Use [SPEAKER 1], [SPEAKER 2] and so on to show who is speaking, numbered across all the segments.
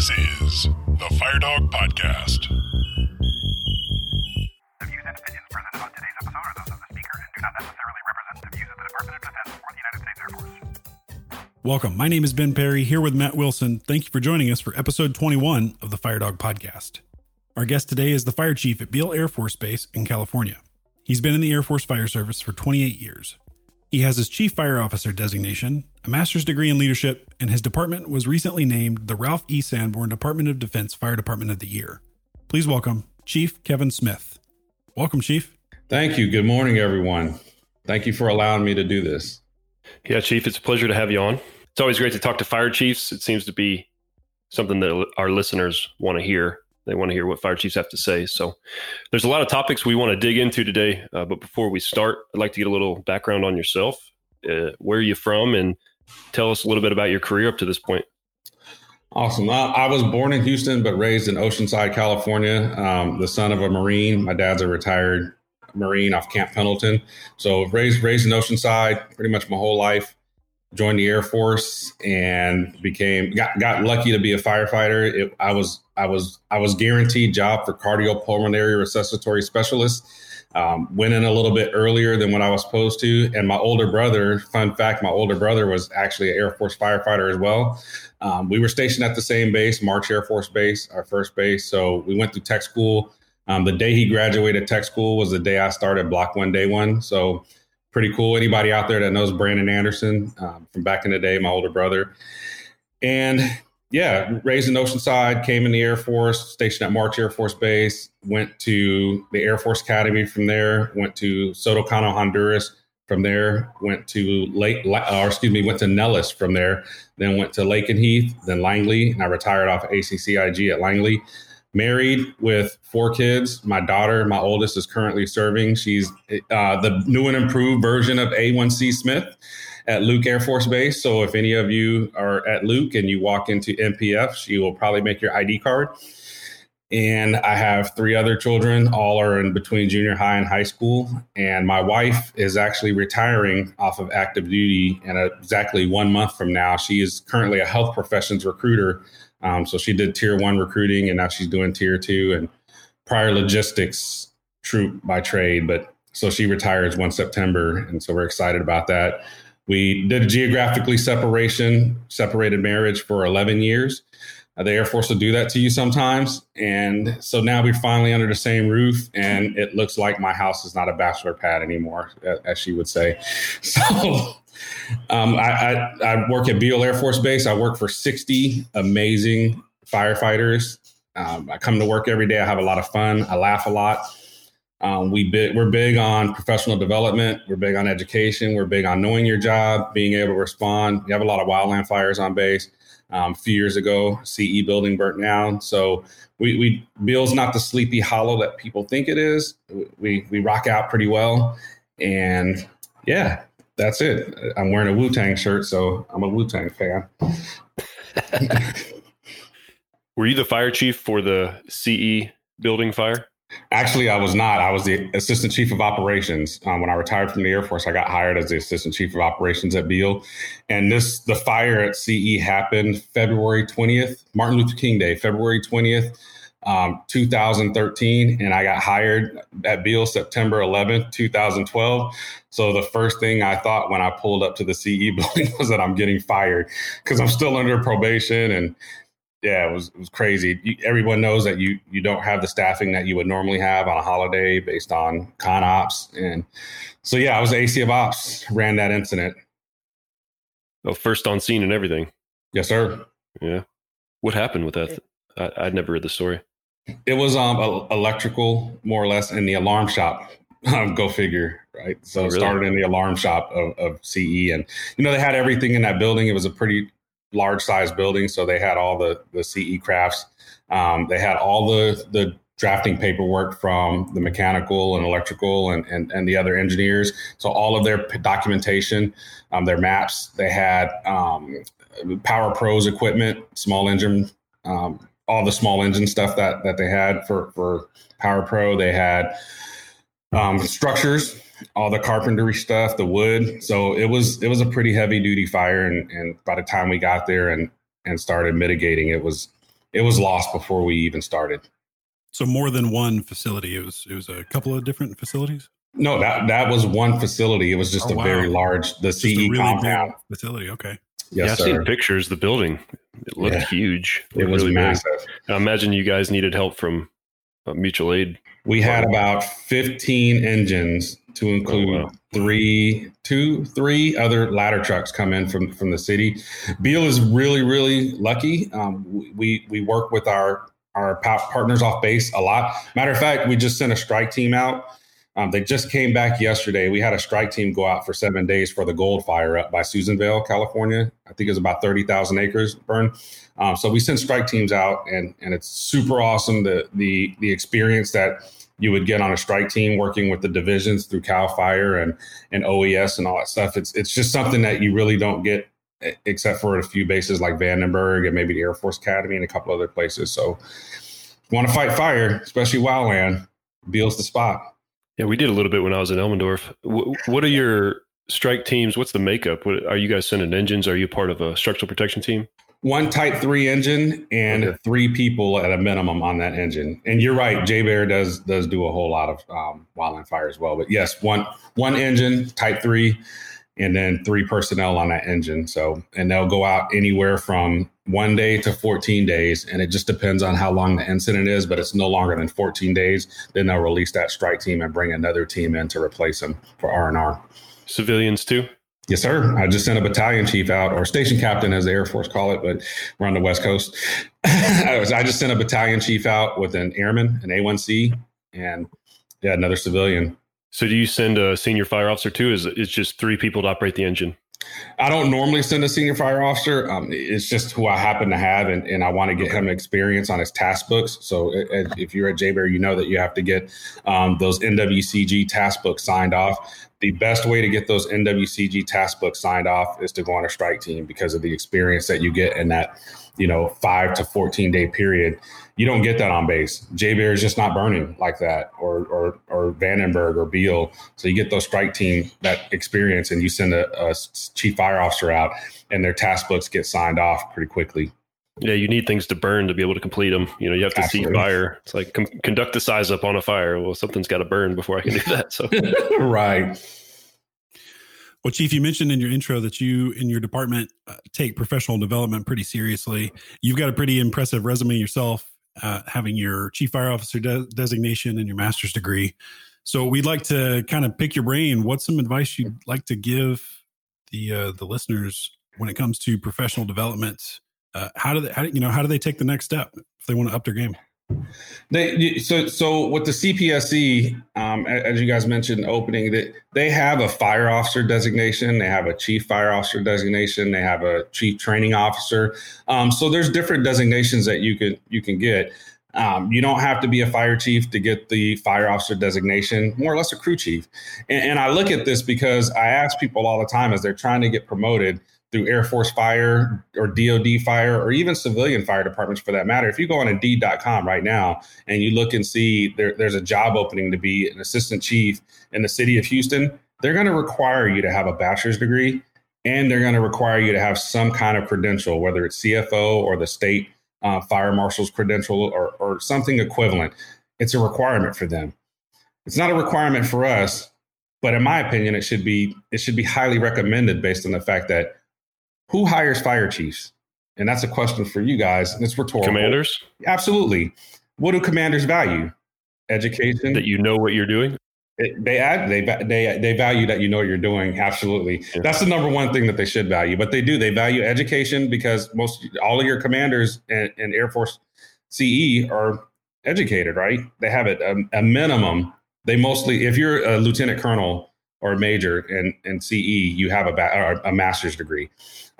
[SPEAKER 1] This is the FireDawg Podcast.
[SPEAKER 2] The views and opinions presented on today's episode are those of the speaker and do not necessarily represent the views of the Department of Defense or the United States Air Force.
[SPEAKER 3] Welcome. My name is Ben Perry, here with Matt Wilson. Thank you for joining us for episode 21 of the FireDawg Podcast. Our guest today is the fire chief at Beale Air Force Base in California. He's been in the Air Force Fire Service for 28 years. He has his Chief Fire Officer designation, a master's degree in leadership, and his department was recently named the Ralph E. Sanborn Department of Defense Fire Department of the Year. Please welcome Chief Kevin Smith. Welcome, Chief.
[SPEAKER 4] Thank you. Good morning, everyone. Thank you for allowing me to do this.
[SPEAKER 5] Yeah, Chief, it's a pleasure to have you on. It's always great to talk to fire chiefs. It seems to be something that our listeners want to hear. They want to hear what fire chiefs have to say. So there's a lot of topics we want to dig into today. Uh, but before we start, I'd like to get a little background on yourself. Uh, where are you from? And tell us a little bit about your career up to this point.
[SPEAKER 4] Awesome. I, I was born in Houston, but raised in Oceanside, California. Um, the son of a Marine. My dad's a retired Marine off Camp Pendleton. So raised raised in Oceanside pretty much my whole life. Joined the Air Force and became got got lucky to be a firefighter. It, I was I was I was guaranteed job for cardiopulmonary resuscitatory specialist. Um, went in a little bit earlier than what I was supposed to, and my older brother. Fun fact: my older brother was actually an Air Force firefighter as well. Um, we were stationed at the same base, March Air Force Base, our first base. So we went through tech school. Um, the day he graduated tech school was the day I started Block One Day One. So pretty cool. Anybody out there that knows Brandon Anderson um, from back in the day, my older brother, and yeah, raised in Oceanside, came in the Air Force, stationed at March Air Force Base, went to the Air Force Academy from there, went to Soto Cano, Honduras. From there, went to Lake, or excuse me, went to Nellis from there, then went to Lakenheath, then Langley, and I retired off ACCIG at Langley. Married with four kids. My daughter, my oldest, is currently serving. She's uh, the new and improved version of A1C Smith at Luke Air Force Base. So if any of you are at Luke and you walk into MPF, she will probably make your ID card. And I have three other children, all are in between junior high and high school. And my wife is actually retiring off of active duty in exactly one month from now. She is currently a health professions recruiter. Um, so she did tier one recruiting and now she's doing tier two and prior logistics troop by trade. But so she retires one September. And so we're excited about that. We did a geographically separation, separated marriage for 11 years. Uh, the Air Force will do that to you sometimes. And so now we're finally under the same roof, and it looks like my house is not a bachelor pad anymore, as she would say. So um, I, I, I, work at Beale Air Force Base. I work for 60 amazing firefighters. Um, I come to work every day. I have a lot of fun. I laugh a lot. Um, we big, we're big on professional development. We're big on education. We're big on knowing your job, being able to respond. We have a lot of wildland fires on base. Um, a few years ago, CE building burnt down. So we, we Beale's not the sleepy hollow that people think it is. We we rock out pretty well, and yeah, that's it. I'm wearing a Wu Tang shirt, so I'm a Wu Tang fan.
[SPEAKER 5] Were you the fire chief for the CE building fire?
[SPEAKER 4] Actually, I was not. I was the assistant chief of operations. Um, when I retired from the Air Force, I got hired as the assistant chief of operations at Beale. And this, the fire at CE happened February 20th, Martin Luther King Day, February 20th, um, 2013. And I got hired at Beale September 11th, 2012. So the first thing I thought when I pulled up to the CE building was that I'm getting fired because I'm still under probation and yeah, it was it was crazy. You, everyone knows that you you don't have the staffing that you would normally have on a holiday based on con ops, and so yeah, I was the AC of ops, ran that incident.
[SPEAKER 5] Well, first on scene and everything.
[SPEAKER 4] Yes, sir.
[SPEAKER 5] Yeah. What happened with that? I, I'd never read the story.
[SPEAKER 4] It was um electrical, more or less, in the alarm shop. Um, go figure, right? So oh, really? it started in the alarm shop of, of CE, and you know they had everything in that building. It was a pretty large size building, so they had all the the CE crafts. Um, they had all the the drafting paperwork from the mechanical and electrical and, and, and the other engineers. So all of their documentation, um, their maps, they had um, Power Pros equipment, small engine, um, all the small engine stuff that that they had for for Power Pro. They had um, structures all the carpentry stuff, the wood. So it was it was a pretty heavy duty fire, and and by the time we got there and and started mitigating, it was it was lost before we even started.
[SPEAKER 3] So more than one facility. It was it was a couple of different facilities.
[SPEAKER 4] No, that that was one facility. It was just
[SPEAKER 3] Oh,
[SPEAKER 4] a
[SPEAKER 3] wow.
[SPEAKER 4] very large the
[SPEAKER 3] Just
[SPEAKER 4] CE
[SPEAKER 3] really
[SPEAKER 4] compound.
[SPEAKER 3] facility. Okay.
[SPEAKER 5] Yeah, I've
[SPEAKER 4] sir.
[SPEAKER 5] seen pictures. The building it looked
[SPEAKER 4] Yeah.
[SPEAKER 5] huge.
[SPEAKER 4] It was
[SPEAKER 5] really
[SPEAKER 4] massive.
[SPEAKER 5] I imagine you guys needed help from uh, mutual aid.
[SPEAKER 4] We had about 15 engines to include
[SPEAKER 5] Oh, wow.
[SPEAKER 4] three, two, three other ladder trucks come in from from the city. Beale is really, really lucky. Um, we we work with our our partners off base a lot. Matter of fact, we just sent a strike team out. Um, they just came back yesterday. We had a strike team go out for seven days for the gold fire up by Susanville, California. I think it was about 30,000 acres burned. Um, so we send strike teams out, and and it's super awesome the the the experience that you would get on a strike team working with the divisions through Cal Fire and and OES and all that stuff. It's it's just something that you really don't get except for a few bases like Vandenberg and maybe the Air Force Academy and a couple other places. So, want to fight fire, especially wildland, Beale's the spot.
[SPEAKER 5] Yeah, we did a little bit when I was in Elmendorf. W- what are your strike teams? What's the makeup? What, are you guys sending engines? Are you part of a structural protection team?
[SPEAKER 4] One Type Three engine and
[SPEAKER 5] Okay.
[SPEAKER 4] three people at a minimum on that engine. And you're right, JBER does does do a whole lot of um, wildland fire as well. But yes, one one engine Type Three, and then three personnel on that engine. So and they'll go out anywhere from one day to 14 days, and it just depends on how long the incident is. But it's no longer than 14 days. Then they'll release that strike team and bring another team in to replace them for R and R.
[SPEAKER 5] Civilians too?
[SPEAKER 4] Yes, sir. I just sent a battalion chief out, or station captain, as the Air Force call it, but we're on the West Coast. I just sent a battalion chief out with an airman, an A1C, and yeah, another civilian.
[SPEAKER 5] So do you send a senior fire officer too? Is it's just three people to operate the engine?
[SPEAKER 4] I don't normally send a senior fire officer. Um, it's just who I happen to have, and, and I want to get him experience on his task books. So uh, uh, if you're at JBER, you know that you have to get um, those NWCG task books signed off. The best way to get those NWCG task books signed off is to go on a strike team because of the experience that you get in that, you know, five to 14 day period. You don't get that on base. JBER is just not burning like that, or or or Vandenberg or Beale. So you get those strike team that experience, and you send a, a chief fire officer out, and their task books get signed off pretty quickly.
[SPEAKER 5] Yeah, you need things to burn to be able to complete them. You know, you have to see fire. It's like com- conduct the size up on a fire. Well, something's got to burn before I can do that. So
[SPEAKER 4] right.
[SPEAKER 3] Well, Chief, you mentioned in your intro that you in your department uh, take professional development pretty seriously. You've got a pretty impressive resume yourself, uh, having your chief fire officer de- designation and your master's degree. So we'd like to kind of pick your brain. What's some advice you'd like to give the uh, the listeners when it comes to professional development? Uh, how do they, how do, you know, how do they take the next step if they want to up their game?
[SPEAKER 4] They so so with the CPSE, um, as you guys mentioned, opening that they have a fire officer designation, they have a chief fire officer designation, they have a chief training officer. Um, so there's different designations that you can you can get. Um, you don't have to be a fire chief to get the fire officer designation, more or less a crew chief. And, and I look at this because I ask people all the time as they're trying to get promoted through Air Force Fire or DoD Fire or even civilian fire departments for that matter. If you go on Indeed.com right now and you look and see there, there's a job opening to be an assistant chief in the city of Houston, they're going to require you to have a bachelor's degree and they're going to require you to have some kind of credential, whether it's CFO or the state uh, fire marshal's credential or, or something equivalent. It's a requirement for them. It's not a requirement for us, but in my opinion, it should be it should be highly recommended based on the fact that who hires fire chiefs? And that's a question for you guys. And it's rhetorical.
[SPEAKER 5] commanders
[SPEAKER 4] Absolutely. What do commanders value? Education.
[SPEAKER 5] that you know what you're doing.
[SPEAKER 4] It- they add they they they value that you know what you're doing. Absolutely,
[SPEAKER 5] Yeah.
[SPEAKER 4] that's the number one thing that they should value. But they do. They value education because most all of your commanders in, in Air Force CE are educated, right? They have it a, a minimum. They mostly, if you're a lieutenant colonel or a major and in CE, you have a, ba- or a master's degree.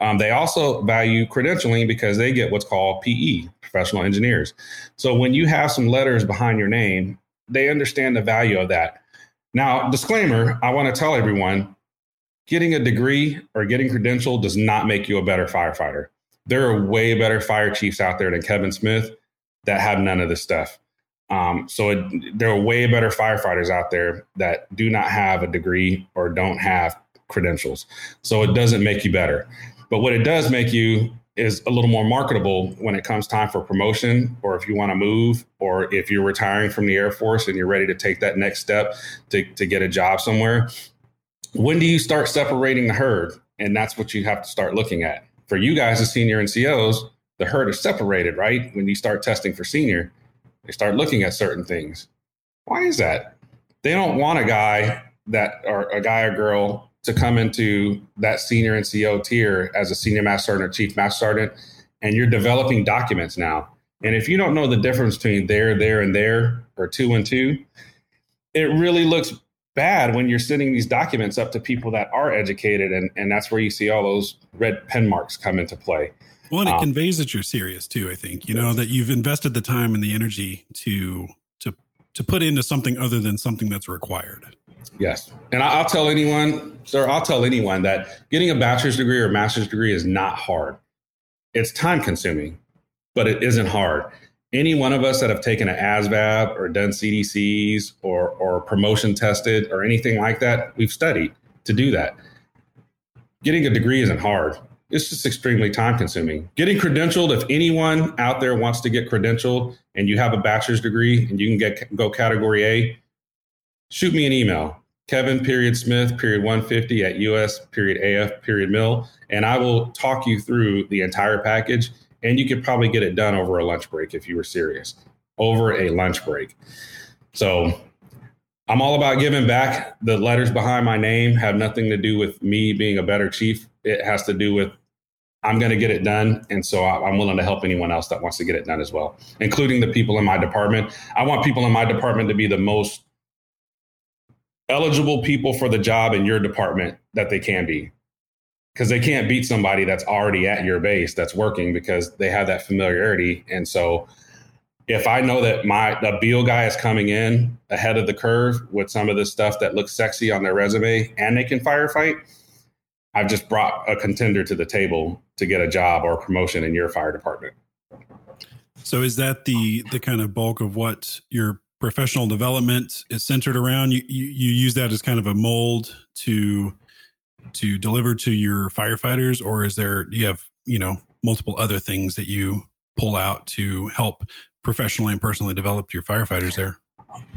[SPEAKER 4] Um, they also value credentialing because they get what's called PE, professional engineers. So when you have some letters behind your name, they understand the value of that. Now, disclaimer I want to tell everyone getting a degree or getting credential does not make you a better firefighter. There are way better fire chiefs out there than Kevin Smith that have none of this stuff. Um, so it, there are way better firefighters out there that do not have a degree or don't have credentials. So it doesn't make you better. But what it does make you is a little more marketable when it comes time for promotion or if you want to move or if you're retiring from the Air Force and you're ready to take that next step to, to get a job somewhere. When do you start separating the herd? And that's what you have to start looking at. For you guys as senior NCOs, the herd is separated, right? When you start testing for senior, they start looking at certain things. Why is that? They don't want a guy that or a guy or girl to come into that senior NCO tier as a senior master sergeant or chief master sergeant, and you're developing documents now. And if you don't know the difference between there, there, and there, or two and two, it really looks bad when you're sending these documents up to people that are educated, and, and that's where you see all those red pen marks come into play.
[SPEAKER 3] Well, and it um, conveys that you're serious too. I think you know that you've invested the time and the energy to to to put into something other than something that's required.
[SPEAKER 4] Yes. And I'll tell anyone, sir, I'll tell anyone that getting a bachelor's degree or master's degree is not hard. It's time consuming, but it isn't hard. Any one of us that have taken an ASVAB or done CDCs or, or promotion tested or anything like that, we've studied to do that. Getting a degree isn't hard. It's just extremely time consuming. Getting credentialed, if anyone out there wants to get credentialed and you have a bachelor's degree and you can get go category A, shoot me an email kevin period smith period 150 at us period af period mill and i will talk you through the entire package and you could probably get it done over a lunch break if you were serious over a lunch break. So i'm all about giving back. The letters behind my name have nothing to do with me being a better chief. It has to do with i'm going to get it done and so i'm willing to help anyone else that wants to get it done as well including the people in my department. I want people in my department to be the most eligible people for the job in your department that they can be. Because they can't beat somebody that's already at your base that's working because they have that familiarity. And so if i know that my the Beale guy is coming in ahead of the curve with some of the stuff that looks sexy on their resume and they can firefight i've just brought a contender to the table to get a job or promotion in your fire department.
[SPEAKER 3] So is that the the kind of bulk of what your professional development is centered around you, you you use that as kind of a mold to to deliver to your firefighters or is there do you have you know multiple other things that you pull out to help professionally and personally develop your firefighters there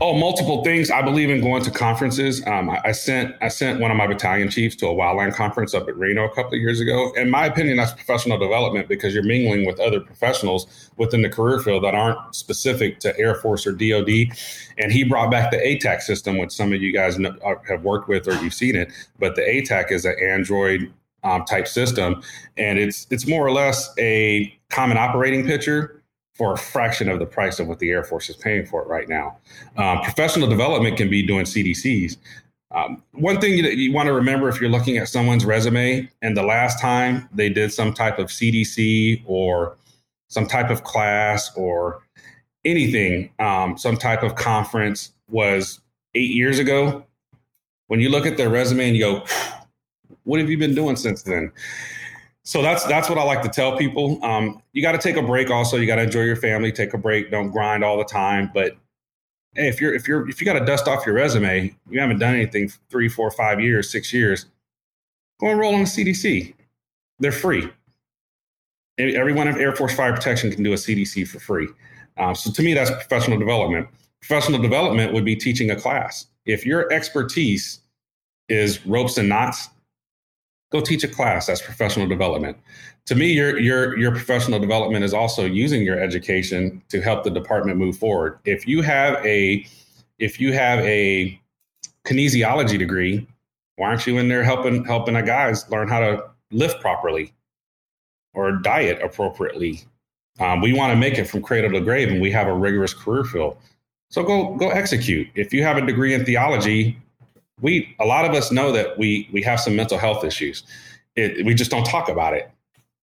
[SPEAKER 4] Oh, multiple things. I believe in going to conferences. Um, I, I, sent I sent one of my battalion chiefs to a wildland conference up at Reno a couple of years ago. In my opinion, that's professional development because you're mingling with other professionals within the career field that aren't specific to Air Force or DoD. And he brought back the ATAK system, which some of you guys know, uh, have worked with or you've seen it. But the ATAK is an Android um, type system, and it's it's more or less a common operating picture for a fraction of the price of what the Air Force is paying for it right now. Um, professional development can be doing CDCs. Um, one thing that you want to remember if you're looking at someone's resume and the last time they did some type of CDC or some type of class or anything, um, some type of conference was eight years ago. When you look at their resume and you go, what have you been doing since then? So that's that's what I like to tell people. Um, you got to take a break. Also, you got to enjoy your family. Take a break. Don't grind all the time. But hey, if you're if you're if you got to dust off your resume, you haven't done anything three, four, five years, six years. Go enroll in the CDC. They're free. Everyone in Air Force Fire Protection can do a CDC for free. Um, so to me, that's professional development. Professional development would be teaching a class. If your expertise is ropes and knots, go teach a class. That's professional development. To me, your your your professional development is also using your education to help the department move forward. If you have a if you have a kinesiology degree, why aren't you in there helping helping a guys learn how to lift properly or diet appropriately? Um, we want to make it from cradle to grave, and we have a rigorous career field. So go go execute. If you have a degree in theology, we a lot of us know that we we have some mental health issues. It, we just don't talk about it.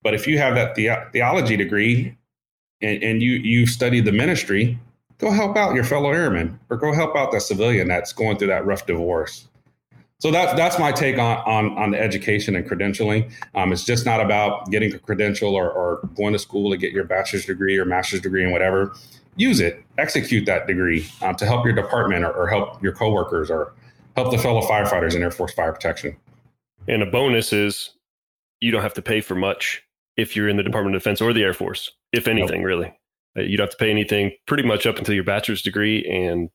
[SPEAKER 4] But if you have that the, theology degree and, and you you study the ministry, go help out your fellow airman or go help out that civilian that's going through that rough divorce. So that's that's my take on on, on the education and credentialing. Um, it's just not about getting a credential or, or going to school to get your bachelor's degree or master's degree and whatever. Use it, execute that degree um, to help your department or, or help your coworkers or help the fellow firefighters in Air Force Fire Protection.
[SPEAKER 5] And a bonus is you don't have to pay for much if you're in the Department of Defense or the Air Force, if anything, really. Uh, you don't have to pay anything pretty much up until your bachelor's degree and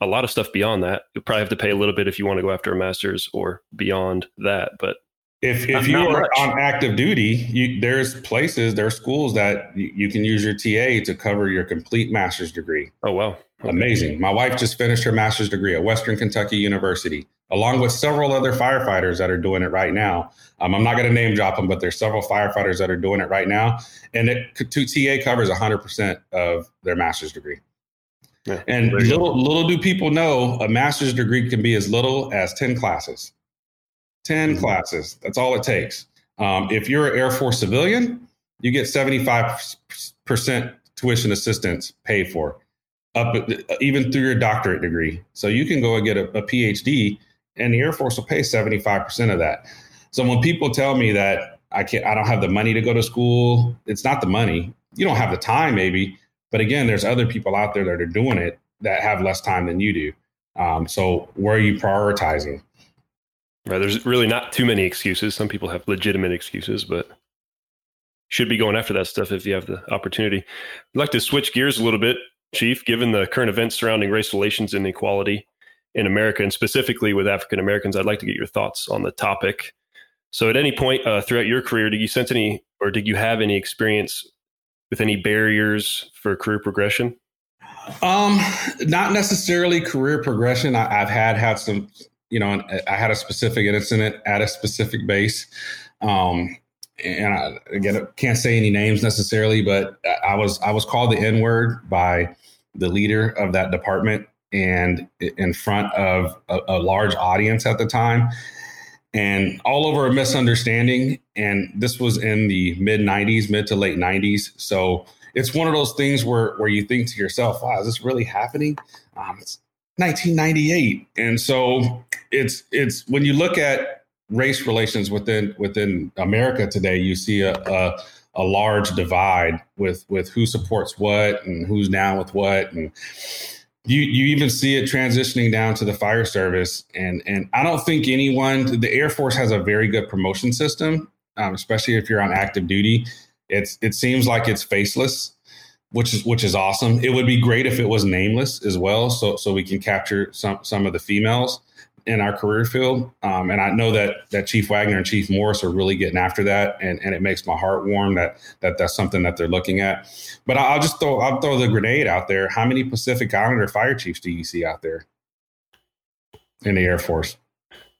[SPEAKER 5] a lot of stuff beyond that. You'll probably have to pay a little bit if you want to go after a master's or beyond that. But
[SPEAKER 4] If if you are
[SPEAKER 5] much.
[SPEAKER 4] on active duty, you, there's places, there are schools that you, you can use your TA to cover your complete master's degree.
[SPEAKER 5] oh, wow. Okay.
[SPEAKER 4] Amazing. My wife just finished her master's degree at Western Kentucky University, along with several other firefighters that are doing it right now. Um, I'm not going to name drop them, but there's several firefighters that are doing it right now. And it to TA covers 100% of their master's degree.
[SPEAKER 5] Yeah,
[SPEAKER 4] And
[SPEAKER 5] there you go.
[SPEAKER 4] little, little do people know a master's degree can be as little as 10 classes. 10
[SPEAKER 5] Mhm.
[SPEAKER 4] classes. That's all it takes. Um, if you're an Air Force civilian, you get 75% tuition assistance paid for, up even through your doctorate degree. So you can go and get a, a PhD, and the Air Force will pay 75% of that. So when people tell me that I can't, I don't have the money to go to school, it's not the money. You don't have the time, maybe, but again, there's other people out there that are doing it that have less time than you do. Um, so where are you prioritizing?
[SPEAKER 5] Right. There's really not too many excuses. Some people have legitimate excuses, but should be going after that stuff if you have the opportunity. I'd like to switch gears a little bit, Chief, given the current events surrounding race relations and equality in America, and specifically with African Americans. I'd like to get your thoughts on the topic. So, at any point uh, throughout your career, did you sense any, or did you have any experience with any barriers for career progression?
[SPEAKER 4] Um, not necessarily career progression. I, I've had had some, you know, I had a specific incident at a specific base. Um, and I, again, can't say any names necessarily, but I was I was called the N word by the leader of that department and in front of a, a large audience at the time, and all over a misunderstanding. And this was in the mid '90s, mid to late '90s. So it's one of those things where where you think to yourself, "Wow, is this really happening?" Um, it's 1998, and so it's it's when you look at race relations within within America today, you see a, a a large divide with with who supports what and who's down with what, and you you even see it transitioning down to the fire service. And and I don't think anyone, the Air Force has a very good promotion system, um, especially if you're on active duty. It's it seems like it's faceless which is which is awesome. It would be great if it was nameless as well, so so we can capture some some of the females in our career field. Um, and I know that that Chief Wagner and Chief Morris are really getting after that, and, and it makes my heart warm that that that's something that they're looking at. But I'll just throw I'll throw the grenade out there. How many Pacific Islander fire chiefs do you see out there in the Air Force?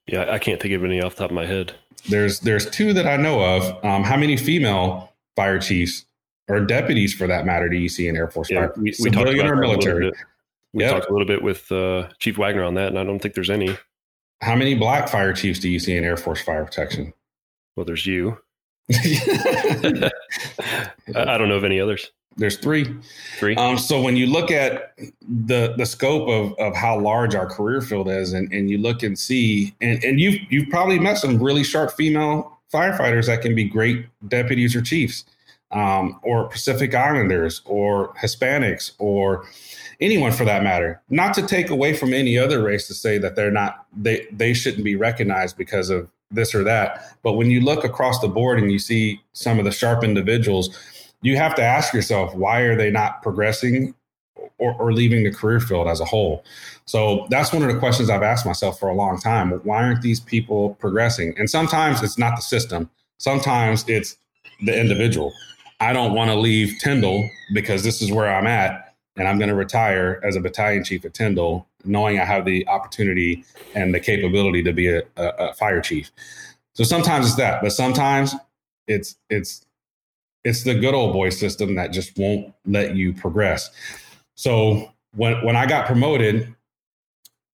[SPEAKER 5] Yeah, I can't think of any off the top of my head.
[SPEAKER 4] There's there's two that I know of. Um, how many female fire chiefs or deputies, for that matter, do you see in Air Force
[SPEAKER 5] Yeah,
[SPEAKER 4] fire?
[SPEAKER 5] we, we talked about
[SPEAKER 4] or
[SPEAKER 5] that a little
[SPEAKER 4] military?
[SPEAKER 5] bit. We
[SPEAKER 4] Yep.
[SPEAKER 5] talked a little bit with uh, Chief Wagner on that, and I don't think there's any.
[SPEAKER 4] How many black fire chiefs do you see in Air Force fire protection?
[SPEAKER 5] Well, there's you. I, don't know of any others.
[SPEAKER 4] There's three.
[SPEAKER 5] Three.
[SPEAKER 4] Um, so when you look at the the scope of, of how large our career field is, and, and you look and see, and, and you've you've probably met some really sharp female firefighters that can be great deputies or chiefs, um, or Pacific Islanders, or Hispanics, or anyone for that matter. Not to take away from any other race to say that they're not they they shouldn't be recognized because of this or that. But when you look across the board and you see some of the sharp individuals, you have to ask yourself why are they not progressing or, or leaving the career field as a whole. So that's one of the questions I've asked myself for a long time. Why aren't these people progressing? And sometimes it's not the system. Sometimes it's the individual. I don't want to leave Tyndall because this is where I'm at and I'm going to retire as a battalion chief at Tyndall, knowing I have the opportunity and the capability to be a, a, a fire chief. So sometimes it's that, but sometimes it's it's it's the good old boy system that just won't let you progress. So when when I got promoted,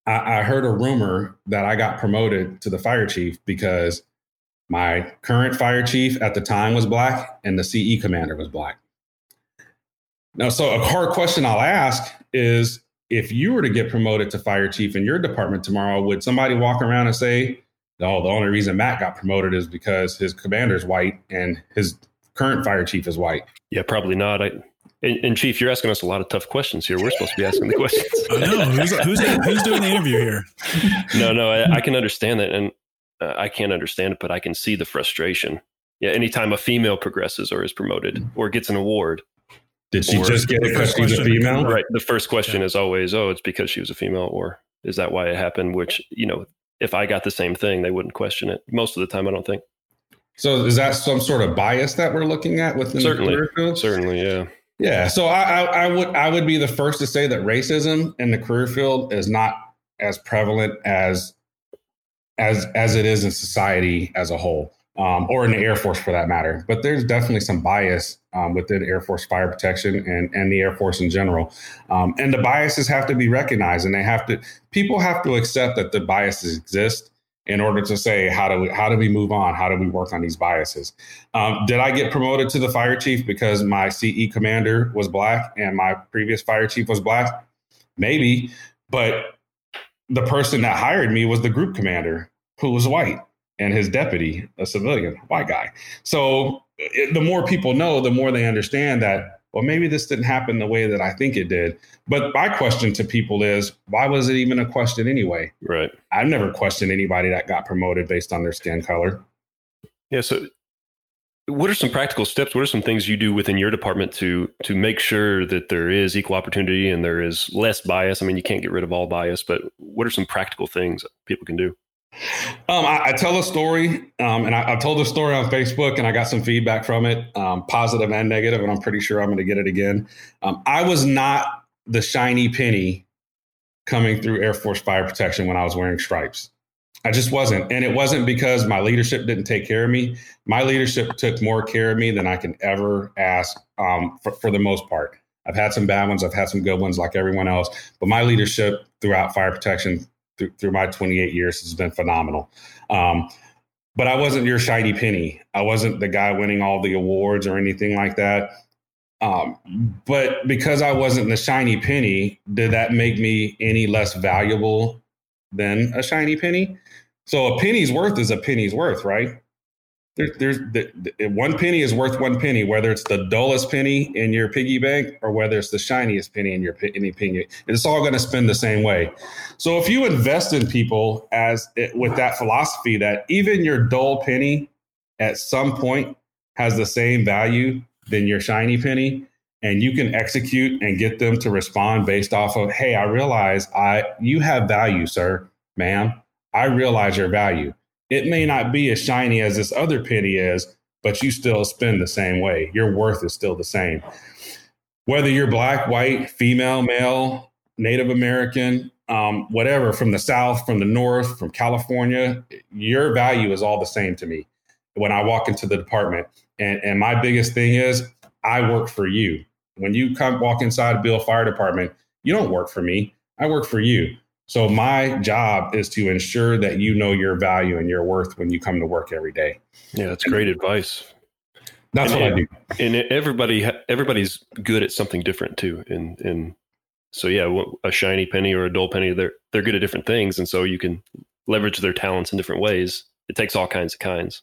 [SPEAKER 4] I, I heard a rumor that I got promoted to the fire chief because my current fire chief at the time was black and the CE commander was black. Now, so a hard question I'll ask is if you were to get promoted to fire chief in your department tomorrow, would somebody walk around and say, "Oh, the only reason Matt got promoted is because his commander's white and his current fire chief is white"?
[SPEAKER 5] yeah, probably not. I, and, and Chief, you're asking us a lot of tough questions here. We're supposed to be asking the questions.
[SPEAKER 3] I know who's, who's who's doing the interview here.
[SPEAKER 5] no, no, I, I can understand that, and uh, I can't understand it, but I can see the frustration. Yeah, anytime a female progresses or is promoted or gets an award,
[SPEAKER 4] Did she
[SPEAKER 5] Or-
[SPEAKER 4] just get it
[SPEAKER 3] The
[SPEAKER 4] because
[SPEAKER 3] first
[SPEAKER 4] she's a
[SPEAKER 3] question-
[SPEAKER 4] female?
[SPEAKER 5] right? The first question is always, "Oh, it's because she was a female," or "Is that why it happened?" Which you know, if I got the same thing, they wouldn't question it. Most of the time, I don't think.
[SPEAKER 4] So is that some sort of bias that we're looking at within
[SPEAKER 5] Certainly.
[SPEAKER 4] the career field?
[SPEAKER 5] Certainly, yeah.
[SPEAKER 4] Yeah. So I, I, I would I would be the first to say that racism in the career field is not as prevalent as as as it is in society as a whole, um, or in the Air Force for that matter. But there's definitely some bias um, within Air Force fire protection and and the Air Force in general, um, and the biases have to be recognized, and they have to people have to accept that the biases exist in order to say how do we how do we move on? How do we work on these biases? Um, did i get promoted to the fire chief because my ce commander was black and my previous fire chief was black? Maybe but the person that hired me was the group commander who was white and his deputy a civilian white guy so it, the more people know the more they understand that well maybe this didn't happen the way that i think it did but my question to people is why was it even a question anyway
[SPEAKER 5] Right.
[SPEAKER 4] I've never questioned anybody that got promoted based on their skin color.
[SPEAKER 5] Yeah. So, what are some practical steps? What are some things you do within your department to to make sure that there is equal opportunity and there is less bias? I mean, you can't get rid of all bias, but what are some practical things people can do?
[SPEAKER 4] Um, I, I tell a story, um, and I, I told the story on Facebook, and I got some feedback from it, um, positive and negative, and I'm pretty sure I'm going to get it again. Um, I was not the shiny penny coming through Air Force fire protection when I was wearing stripes. I just wasn't, and it wasn't because my leadership didn't take care of me. My leadership took more care of me than I can ever ask, um, for, for the most part. I've had some bad ones, I've had some good ones, like everyone else, but my leadership throughout fire protection through, through my 28 years has been phenomenal. Um, but I wasn't your shiny penny. I wasn't the guy winning all the awards or anything like that. Um, but because I wasn't the shiny penny, did that make me any less valuable than a shiny penny? So a penny's worth is a penny's worth, right? There, there's the, the, one penny is worth one penny, whether it's the dullest penny in your piggy bank or whether it's the shiniest penny in your any penny. It's all going to spend the same way. So if you invest in people as eh, with that philosophy that even your dull penny at some point has the same value than your shiny penny, and you can execute and get them to respond based off of, hey, I realize I you have value, sir, ma'am. I realize your value. It may not be as shiny as this other penny is, but you still spend the same way. Your worth is still the same. Whether you're black, white, female, male, Native American, um, whatever, from the South, from the North, from California, your value is all the same to me when I walk into the department. And, and my biggest thing is I work for you. When you come walk inside a Beale Fire Department, you don't work for me. I work for you. So my job is to ensure that you know your value and your worth when you come to work every day.
[SPEAKER 5] Yeah, that's great advice.
[SPEAKER 4] That's
[SPEAKER 5] And
[SPEAKER 4] what I do.
[SPEAKER 5] And everybody everybody's good at something different too. And and so yeah, a shiny penny or a dull penny, they're they're good at different things, and so you can leverage their talents in different ways. It takes all kinds of kinds.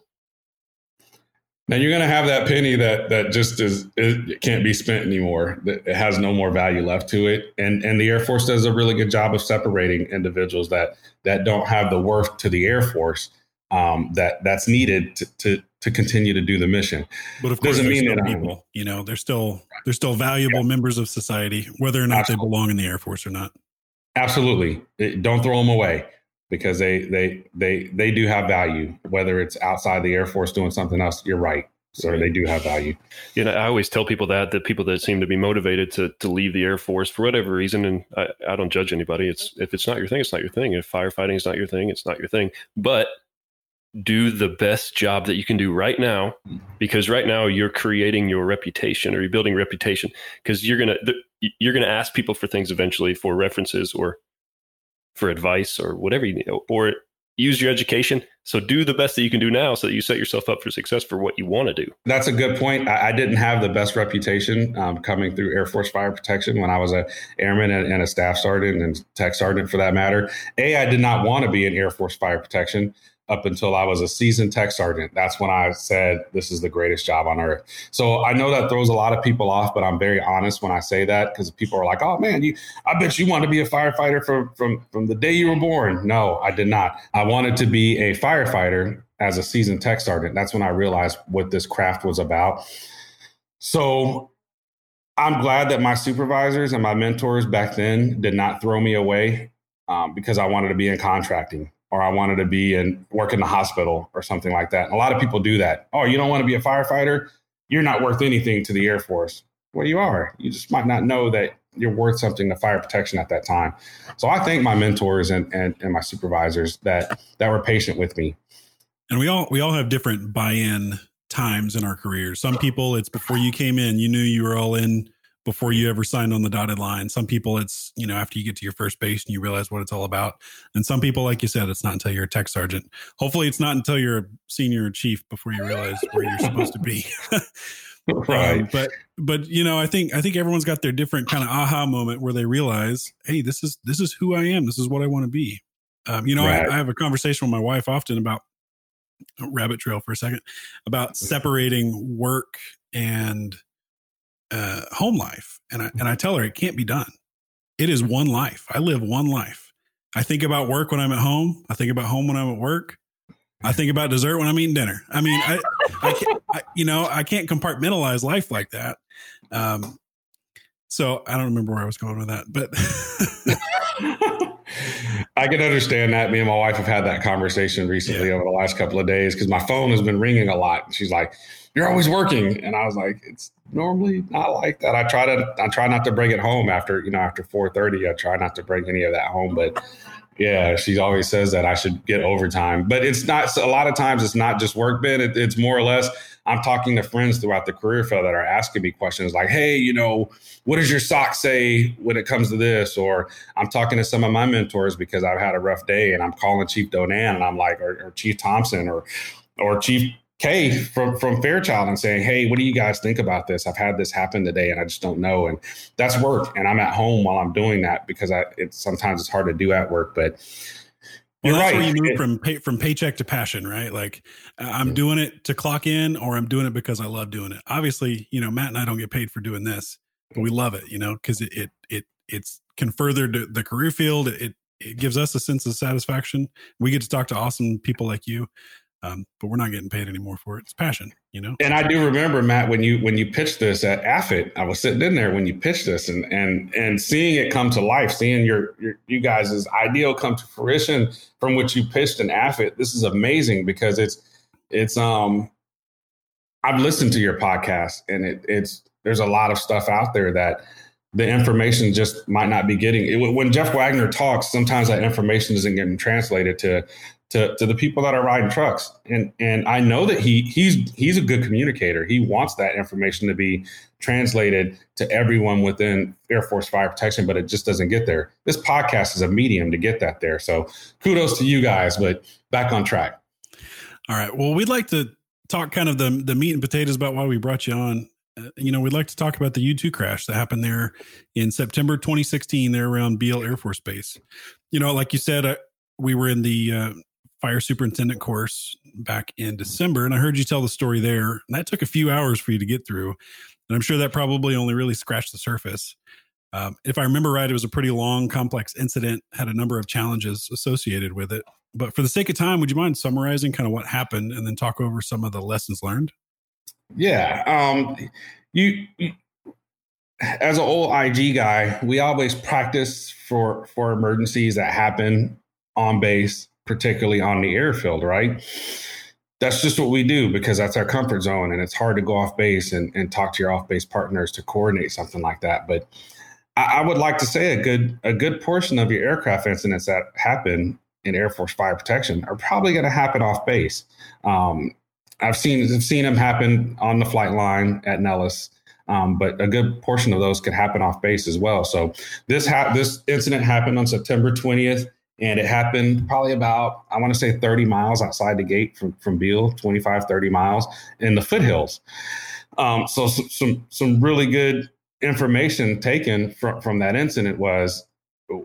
[SPEAKER 4] Now you're going to have that penny that that just is it can't be spent anymore. That it has no more value left to it, and and the Air Force does a really good job of separating individuals that that don't have the worth to the Air Force um, that that's needed to, to to continue to do the mission.
[SPEAKER 3] But of course,
[SPEAKER 4] Doesn't mean that I'm-
[SPEAKER 3] people. You know, they're still they're still valuable members of society, whether or not they belong in the Air Force or not.
[SPEAKER 4] Absolutely, It- don't throw them away because they they they they do have value. Whether it's outside the Air Force doing something else, you're right. So they do have value.
[SPEAKER 5] You know, I always tell people that that people that seem to be motivated to to leave the Air Force for whatever reason, and I, I don't judge anybody. It's if it's not your thing, it's not your thing. If firefighting is not your thing, it's not your thing. But do the best job that you can do right now, because right now you're creating your reputation or you're building reputation. Because you're gonna you're gonna ask people for things eventually for references or for advice or whatever you need, or use your education. So do the best that you can do now, so that you set yourself up for success for what you want to do.
[SPEAKER 4] That's a good point. I, I didn't have the best reputation um, coming through Air Force Fire Protection when I was a airman and, and a staff sergeant and tech sergeant for that matter. A, I did not want to be in Air Force Fire Protection up until I was a seasoned tech sergeant. That's when I said this is the greatest job on earth. So I know that throws a lot of people off, but I'm very honest when I say that because people are like, "Oh man, you I bet you want to be a firefighter from from from the day you were born." No, I did not. I wanted to be a firefighter as a seasoned tech sergeant. That's when I realized what this craft was about. So I'm glad that my supervisors and my mentors back then did not throw me away um, because I wanted to be in contracting or I wanted to be and work in the hospital or something like that. And a lot of people do that. Oh, you don't want to be a firefighter? You're not worth anything to the Air Force. Well, you are. You just might not know that you're worth something to fire protection at that time. So I thank my mentors and, and, and my supervisors that that were patient with me.
[SPEAKER 3] And we all we all have different buy-in times in our careers. Some people it's before you came in, you knew you were all in before you ever signed on the dotted line. Some people it's, you know, after you get to your first base and you realize what it's all about. And some people, like you said, it's not until you're a tech sergeant. Hopefully it's not until you're a senior chief before you realize where you're supposed to be.
[SPEAKER 4] right.
[SPEAKER 3] Um, but but you know, I think I think everyone's got their different kind of aha moment where they realize, hey, this is this is who I am. This is what I want to be. Um, you know,
[SPEAKER 4] Right.
[SPEAKER 3] I, I have a conversation with my wife often about rabbit trail for a second about separating work and uh, home life, and I and I tell her it can't be done. It is one life. I live one life. I think about work when I'm at home. I think about home when I'm at work. I think about dessert when I'm eating dinner. I mean, I, I can't, I, you know, I can't compartmentalize life like that. Um, so I don't remember where I was going with that, but
[SPEAKER 4] I can understand that. Me and my wife have had that conversation recently over the last couple of days because my phone has been ringing a lot. She's like, "You're always working," and I was like, "It's normally not like that." I try to, I try not to bring it home after you know after four thirty. I try not to bring any of that home, but yeah, she always says that I should get overtime, but it's not. A lot of times, it's not just work. Ben, it, it's more or less. I'm talking to friends throughout the career field that are asking me questions like, "Hey, you know, what does your sock say when it comes to this?" Or I'm talking to some of my mentors because I've had a rough day, and I'm calling Chief Donan, and I'm like, or, or Chief Thompson, or or Chief K from from Fairchild, and saying, "Hey, what do you guys think about this? I've had this happen today, and I just don't know." And that's work, and I'm at home while I'm doing that because I it's sometimes it's hard to do at work, but.
[SPEAKER 3] Well,
[SPEAKER 4] You're
[SPEAKER 3] that's
[SPEAKER 4] right.
[SPEAKER 3] where you move from pay, from paycheck to passion, right? Like I'm doing it to clock in, or I'm doing it because I love doing it. Obviously, you know, Matt and I don't get paid for doing this, but we love it, you know, because it it it it's can further the the career field. It it gives us a sense of satisfaction. We get to talk to awesome people like you, um, but we're not getting paid anymore for it. It's passion, you know.
[SPEAKER 4] And I do remember Matt when you when you pitched this at AFIT, I was sitting in there when you pitched this and and and seeing it come to life, seeing your, your you guys' ideal come to fruition from what you pitched in AFIT. This is amazing because it's it's um I've listened to your podcast and it it's there's a lot of stuff out there that the information just might not be getting it, when Jeff Wagner talks, sometimes that information isn't getting translated to to, to the people that are riding trucks. And and I know that he he's he's a good communicator. He wants that information to be translated to everyone within Air Force Fire Protection, but it just doesn't get there. This podcast is a medium to get that there. So kudos to you guys, but back on track.
[SPEAKER 3] All right. Well, we'd like to talk kind of the the meat and potatoes about why we brought you on. Uh, you know, we'd like to talk about the U two crash that happened there in September 2016, there around Beale Air Force Base. You know, like you said, uh, we were in the uh, fire superintendent course back in December, and I heard you tell the story there. And that took a few hours for you to get through, and I'm sure that probably only really scratched the surface. Um, if I remember right, it was a pretty long, complex incident, had a number of challenges associated with it. But for the sake of time, would you mind summarizing kind of what happened and then talk over some of the lessons learned?
[SPEAKER 4] Yeah. Um, you, you as an old IG guy, we always practice for for emergencies that happen on base, particularly on the airfield, right? That's just what we do because that's our comfort zone, and it's hard to go off base and, and talk to your off base partners to coordinate something like that. But I, I would like to say a good a good portion of your aircraft incidents that happen in Air Force fire protection are probably going to happen off base. Um, I've seen I've seen them happen on the flight line at Nellis, um, but a good portion of those could happen off base as well. So this ha- this incident happened on September 20th, and it happened probably about I want to say 30 miles outside the gate from from Beale, 25 30 miles in the foothills. Um, so some, some really good information taken from from that incident was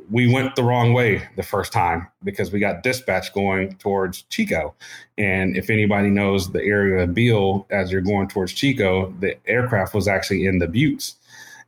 [SPEAKER 4] we went the wrong way the first time because we got dispatch going towards Chico. And if anybody knows the area of Beale as you're going towards Chico, the aircraft was actually in the buttes.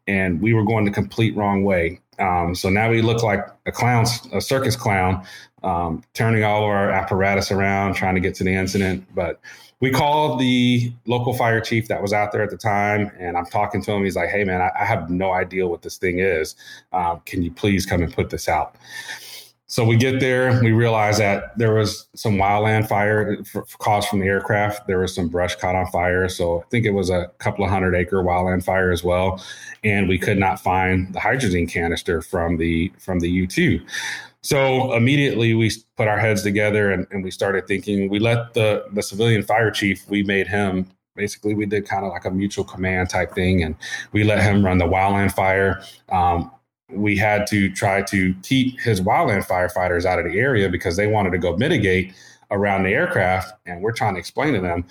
[SPEAKER 4] And we were going the complete wrong way. Um, so now we look like a clown, a circus clown, um, turning all of our apparatus around, trying to get to the incident. But we called the local fire chief that was out there at the time, and I'm talking to him. He's like, "Hey, man, I, I have no idea what this thing is. Um, can you please come and put this out?" So we get there, we realize that there was some wildland fire caused from the aircraft. There was some brush caught on fire. So I think it was a couple of hundred acre wildland fire as well. And we could not find the hydrogen canister from the from the U2. So immediately we put our heads together and, and we started thinking. We let the the civilian fire chief, we made him basically we did kind of like a mutual command type thing and we let him run the wildland fire um, we had to try to keep his wildland firefighters out of the area because they wanted to go mitigate around the aircraft. And we're trying to explain to them,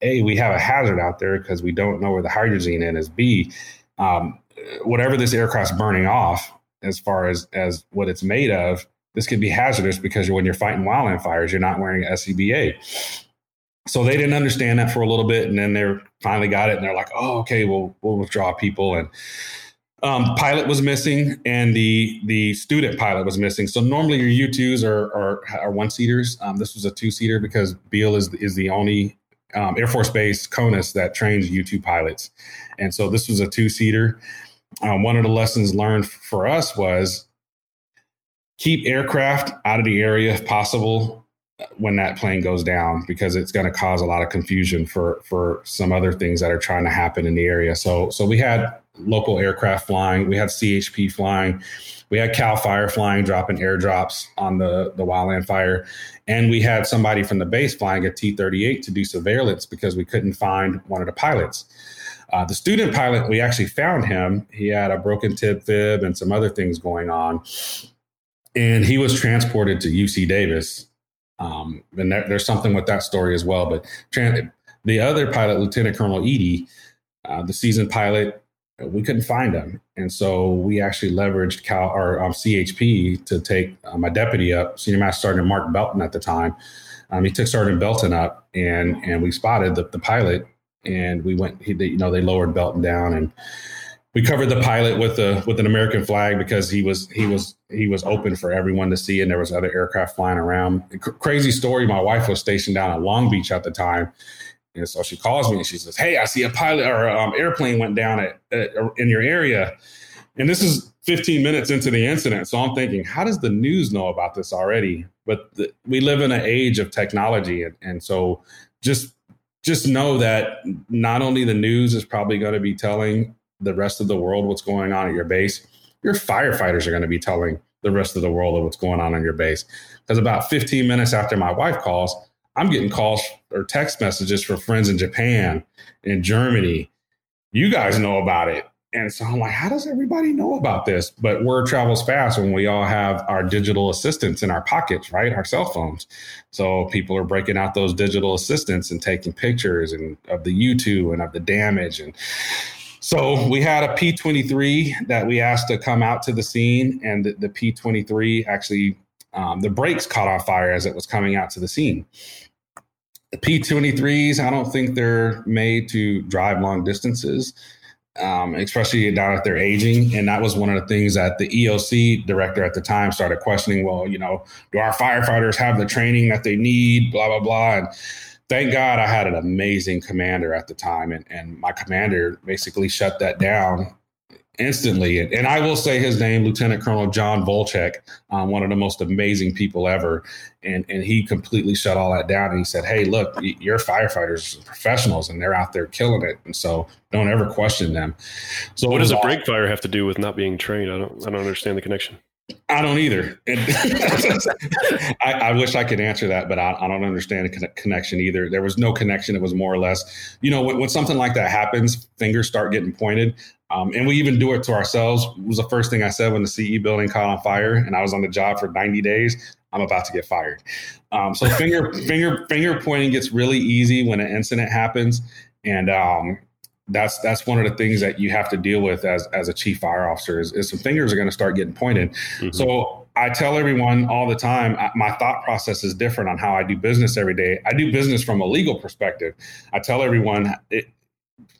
[SPEAKER 4] A, we have a hazard out there because we don't know where the hydrazine is. B, um, whatever this aircraft's burning off, as far as, as what it's made of, this could be hazardous because when you're fighting wildland fires, you're not wearing SCBA. So they didn't understand that for a little bit, and then they finally got it, and they're like, "Oh, okay, well, we'll withdraw people." And um, pilot was missing and the the student pilot was missing. So normally your U2s are are, are one seaters. Um, this was a two seater because Beale is is the only um, Air Force Base CONUS that trains U2 pilots, and so this was a two seater. Um, one of the lessons learned for us was keep aircraft out of the area if possible when that plane goes down because it's going to cause a lot of confusion for for some other things that are trying to happen in the area. So so we had local aircraft flying, we had CHP flying, we had Cal Fire flying, dropping airdrops on the the wildland fire, and we had somebody from the base flying a T thirty eight to do surveillance because we couldn't find one of the pilots. Uh, the student pilot, we actually found him. He had a broken tib fib and some other things going on. And he was transported to UC Davis um, and there, there's something with that story as well. But the other pilot, Lieutenant Colonel Edie, uh, the seasoned pilot, we couldn't find him, and so we actually leveraged Cal or um, CHP to take uh, my deputy up, Senior Master Sergeant Mark Belton at the time. Um, he took Sergeant Belton up, and and we spotted the, the pilot, and we went. He, you know, they lowered Belton down, and we covered the pilot with a with an American flag because he was he was he was open for everyone to see, and there was other aircraft flying around. C- crazy story. My wife was stationed down at Long Beach at the time, and so she calls me and she says, "Hey, I see a pilot or um, airplane went down at, at, in your area," and this is 15 minutes into the incident. So I'm thinking, how does the news know about this already? But the, we live in an age of technology, and, and so just just know that not only the news is probably going to be telling the rest of the world what's going on at your base, your firefighters are going to be telling the rest of the world of what's going on on your base. Because about 15 minutes after my wife calls, I'm getting calls or text messages from friends in Japan, in Germany. You guys know about it. And so I'm like, how does everybody know about this? But word travels fast when we all have our digital assistants in our pockets, right? Our cell phones. So people are breaking out those digital assistants and taking pictures and of the U2 and of the damage. And so we had a P23 that we asked to come out to the scene, and the, the P23 actually, um, the brakes caught on fire as it was coming out to the scene. The P23s, I don't think they're made to drive long distances, um, especially now that they're aging. And that was one of the things that the EOC director at the time started questioning. Well, you know, do our firefighters have the training that they need? Blah blah blah. And thank God I had an amazing commander at the time, and, and my commander basically shut that down instantly. And, and I will say his name, Lieutenant Colonel John Volchek, um, one of the most amazing people ever. And, and he completely shut all that down. And he said, Hey, look, your firefighters are professionals and they're out there killing it. And so don't ever question them. So
[SPEAKER 5] what does a break fire have to do with not being trained? I don't, I don't understand the connection.
[SPEAKER 4] I don't either. I, I, wish I could answer that, but I, I, don't understand the connection either. There was no connection. It was more or less, you know, when, when something like that happens, fingers start getting pointed. Um, and we even do it to ourselves. It was the first thing I said when the CE building caught on fire and I was on the job for 90 days. I'm about to get fired. Um, so finger finger finger pointing gets really easy when an incident happens, and um, that's that's one of the things that you have to deal with as as a chief fire officer is, is some fingers are going to start getting pointed. Mm-hmm. So I tell everyone all the time, my thought process is different on how I do business every day. I do business from a legal perspective. I tell everyone, it,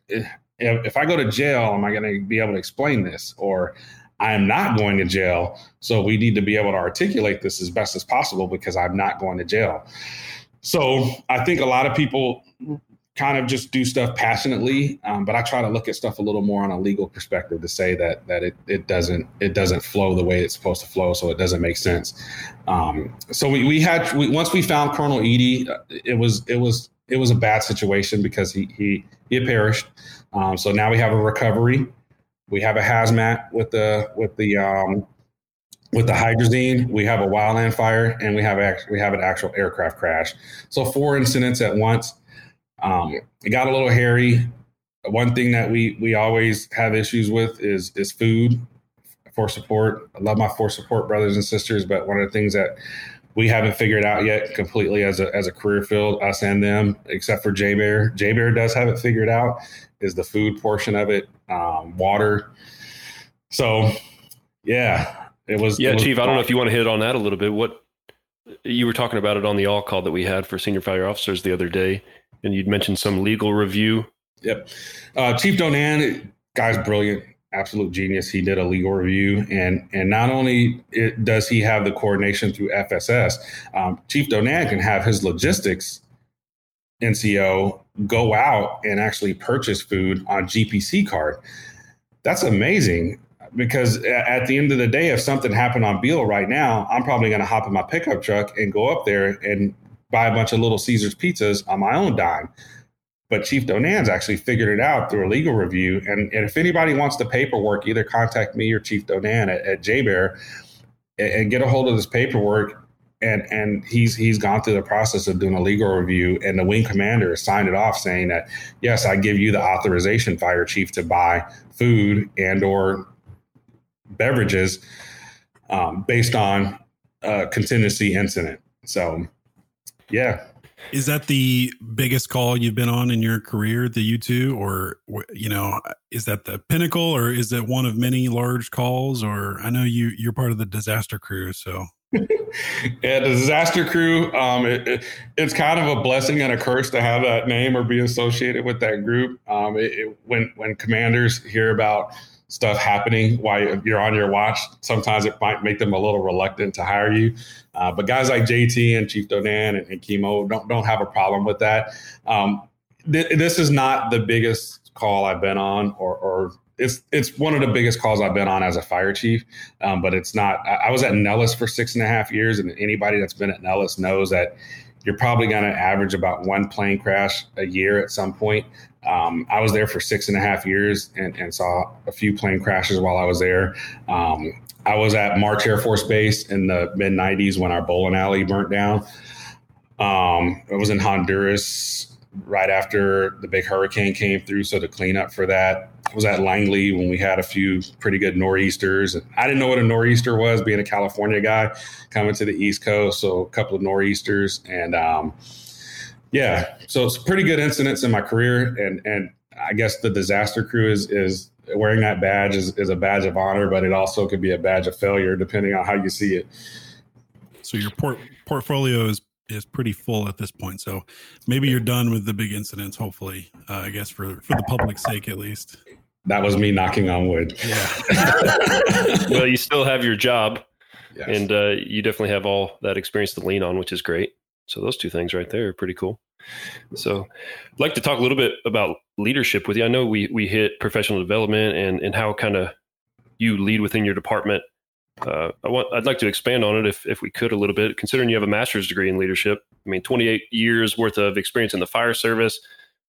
[SPEAKER 4] it, if I go to jail, am I going to be able to explain this? Or I am not going to jail. So we need to be able to articulate this as best as possible because I'm not going to jail. So I think a lot of people kind of just do stuff passionately, um, but I try to look at stuff a little more on a legal perspective to say that that it, it doesn't it doesn't flow the way it's supposed to flow, so it doesn't make sense. Um, so we, we had we, once we found Colonel Eady, uh, it was it was it was a bad situation because he he he had perished. Um, so now we have a recovery. We have a hazmat with the with the um, with the hydrazine. We have a wildland fire, and we have we have an actual aircraft crash. So four incidents at once. Um, it got a little hairy. One thing that we we always have issues with is is food for support. I love my force support brothers and sisters, but one of the things that we haven't figured out yet completely as a as a career field, us and them, except for JBER. J Bear does have it figured out, is the food portion of it, um, water. So, yeah, it was.
[SPEAKER 5] Yeah,
[SPEAKER 4] it was
[SPEAKER 5] Chief. I don't know if you want to hit on that a little bit. What you were talking about it on the all call that we had for senior fire officers the other day, and you'd mentioned some legal review.
[SPEAKER 4] Yep. Uh, Chief Donan, guy's brilliant, absolute genius. He did a legal review, and and not only it, does he have the coordination through FSS, um, Chief Donan can have his logistics NCO go out and actually purchase food on GPC card. That's amazing because at the end of the day, if something happened on Beale right now, I'm probably going to hop in my pickup truck and go up there and buy a bunch of Little Caesars pizzas on my own dime. But Chief Donan's actually figured it out through a legal review. And, and if anybody wants the paperwork, either contact me or Chief Donan at, at JBER and, and get a hold of this paperwork. And and he's he's gone through the process of doing a legal review, and the wing commander has signed it off, saying that yes, I give you the authorization, fire chief, to buy food and or beverages um, based on a contingency incident. So, yeah,
[SPEAKER 3] Is that the biggest call you've been on in your career, the U2, or you know, is that the pinnacle, or is it one of many large calls? Or I know you you're part of the disaster crew, so
[SPEAKER 4] yeah, the disaster crew. Um, it, it- it's kind of a blessing and a curse to have that name or be associated with that group. Um, it, it- when when commanders hear about stuff happening while you're on your watch, sometimes it might make them a little reluctant to hire you. Uh, but guys like JT and Chief Donan and, and Chemo don't don't have a problem with that. Um, th- this is not the biggest call I've been on, or, or it's it's one of the biggest calls I've been on as a fire chief. Um, but it's not. I, I was at Nellis for six and a half years, and anybody that's been at Nellis knows that you're probably going to average about one plane crash a year at some point. Um, I was there for six and a half years and, and saw a few plane crashes while I was there. Um, I was at March Air Force Base in the mid 90s when our bowling alley burnt down. Um, I was in Honduras right after the big hurricane came through. So the cleanup for that, I was at Langley when we had a few pretty good nor'easters. And I didn't know what a nor'easter was, being a California guy coming to the East Coast. So a couple of nor'easters, and um, yeah, so it's pretty good incidents in my career. And and I guess the disaster crew is is wearing that badge is, is a badge of honor, but it also could be a badge of failure depending on how you see it.
[SPEAKER 3] so your port- portfolio is is pretty full at this point. So maybe you're done with the big incidents. Hopefully, uh, I guess for for the public's sake at least.
[SPEAKER 4] That was me knocking on wood.
[SPEAKER 3] Yeah.
[SPEAKER 5] well, you still have your job,
[SPEAKER 4] Yes.
[SPEAKER 5] and uh, you definitely have all that experience to lean on, which is great. So those two things right there are pretty cool. So, I'd like to talk a little bit about leadership with you. I know we we hit professional development and and how kind of you lead within your department. Uh, I want I'd like to expand on it if if we could a little bit. Considering you have a master's degree in leadership, I mean, 28 years worth of experience in the fire service,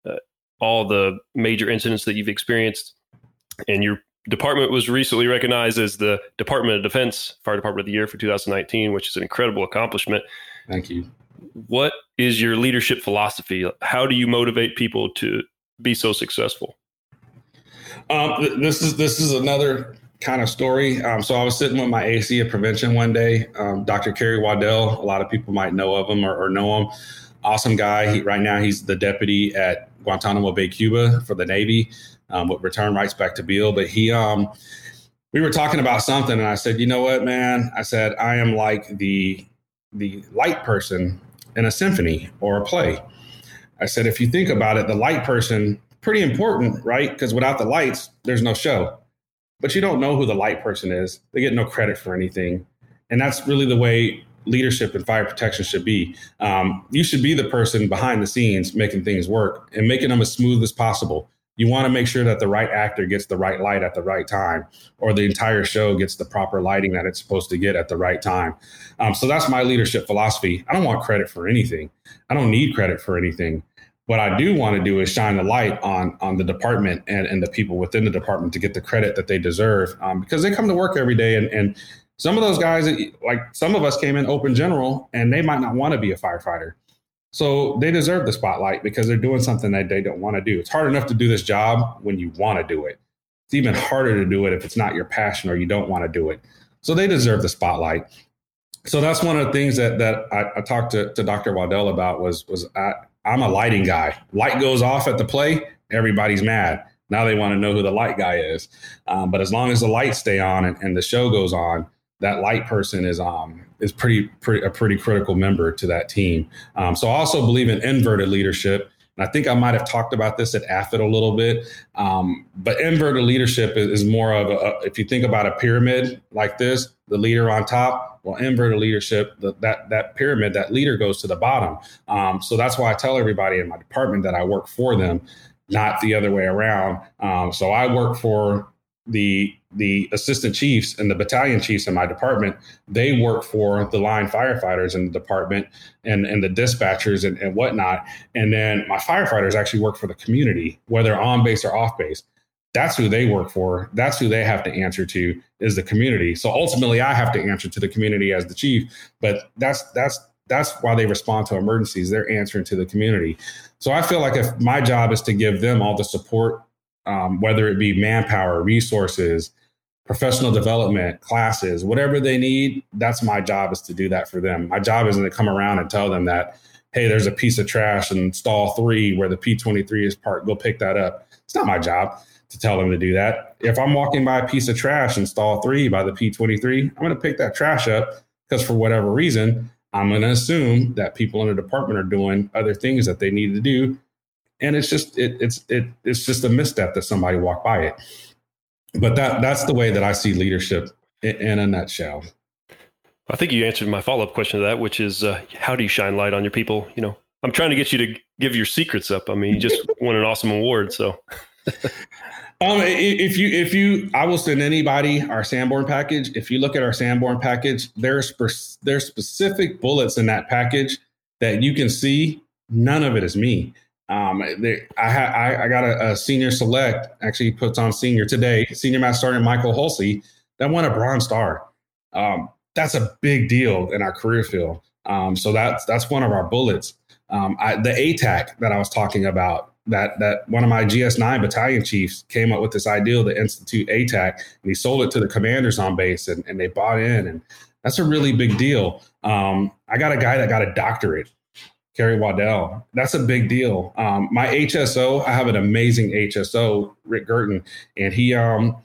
[SPEAKER 5] uh, all the major incidents that you've experienced, and your department was recently recognized as the Department of Defense Fire Department of the Year for 2019, which is an incredible accomplishment.
[SPEAKER 4] Thank you.
[SPEAKER 5] What is your leadership philosophy? How do you motivate people to be so successful?
[SPEAKER 4] Um, th- this is this is another kind of story. Um, so I was sitting with my AC of prevention one day, um, Dr. Kerry Waddell. A lot of people might know of him or, or know him. Awesome guy. He, right now, he's the deputy at Guantanamo Bay, Cuba, for the Navy, um, with return rights back to Beale. But he, um, we were talking about something, and I said, "You know what, man?" I said, "I am like the the light person in a symphony or a play." I said, "If you think about it, the light person pretty important, right? Because without the lights, there's no show. but you don't know who the light person is. They get no credit for anything. And that's really the way leadership and fire protection should be. Um, you should be the person behind the scenes making things work and making them as smooth as possible. You want to make sure that the right actor gets the right light at the right time, or the entire show gets the proper lighting that it's supposed to get at the right time. Um, so that's my leadership philosophy. I don't want credit for anything. I don't need credit for anything. What I do want to do is shine the light on on the department and, and the people within the department to get the credit that they deserve um, because they come to work every day and, and some of those guys, like some of us came in open general and they might not want to be a firefighter. So they deserve the spotlight because they're doing something that they don't want to do. It's hard enough to do this job when you want to do it. It's even harder to do it if it's not your passion or you don't want to do it. So they deserve the spotlight. So that's one of the things that that I, I talked to, to Dr. Waddell about was was I, I'm a lighting guy. Light goes off at the play, everybody's mad. Now they want to know who the light guy is. Um, but as long as the lights stay on and, and the show goes on, that light person is um is pretty pretty a pretty critical member to that team. Um, so I also believe in inverted leadership. And I think I might have talked about this at AFIT a little bit, um, but inverted leadership is, is more of a, if you think about a pyramid like this, the leader on top, well, inverted leadership, the, that that pyramid, that leader goes to the bottom. Um, so that's why I tell everybody in my department that I work for them, not the other way around. Um, so I work for the the assistant chiefs and the battalion chiefs in my department they work for the line firefighters in the department and and the dispatchers and, and whatnot. And then my firefighters actually work for the community whether on base or off base. That's who they work for. That's who they have to answer to is the community. So ultimately i have to answer to the community as the chief but that's that's that's why they respond to emergencies. They're answering to the community. So i feel like if my job is to give them all the support um, whether it be manpower, resources, professional development, classes, whatever they need, that's my job is to do that for them. My job isn't to come around and tell them that, hey, there's a piece of trash in stall three where the P23 is parked, go pick that up. It's not my job to tell them to do that. If I'm walking by a piece of trash in stall three by the P23, I'm going to pick that trash up because for whatever reason, I'm going to assume that people in the department are doing other things that they need to do and it's just it, it's it, it's just a misstep that somebody walked by it. But that that's the way that I see leadership in, in a nutshell.
[SPEAKER 5] I think you answered my follow up question to that, which is uh, how do you shine light on your people? You know, I'm trying to get you to give your secrets up. I mean, you just won an awesome award, so.
[SPEAKER 4] Um, if you if you, I will send anybody our Sanborn package. If you look at our Sanborn package, there's there's specific bullets in that package that you can see. None of it is me. Um, they, I, ha, I, I, got a, a, senior select actually puts on senior today, senior master sergeant Michael Hulsey that won a bronze star. Um, that's a big deal in our career field. Um, so that's that's one of our bullets. Um, I, the ATAK that I was talking about, that that one of my GS9 battalion chiefs came up with this idea to institute ATAK, and he sold it to the commanders on base, and, and they bought in, and that's a really big deal. Um, I got a guy that got a doctorate Kerry Waddell. That's a big deal. Um, my HSO, I have an amazing HSO, Rick Girton, and he um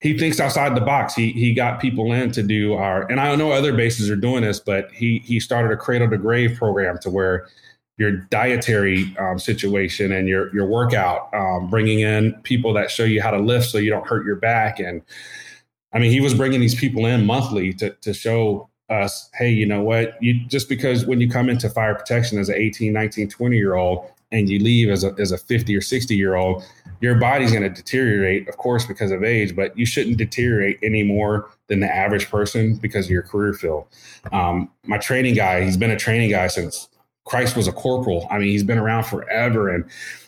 [SPEAKER 4] he thinks outside the box. He he got people in to do our, and I know other bases are doing this, but he he started a cradle to grave program to where your dietary um, situation and your your workout, um, bringing in people that show you how to lift so you don't hurt your back, and I mean he was bringing these people in monthly to to show us, hey, you know what? You just because when you come into fire protection as an 18, 19, 20 year old and you leave as a, as a 50 or 60 year old, your body's going to deteriorate, of course, because of age, but you shouldn't deteriorate any more than the average person because of your career field. Um, my training guy, he's been a training guy since Christ was a corporal. I mean, he's been around forever. And,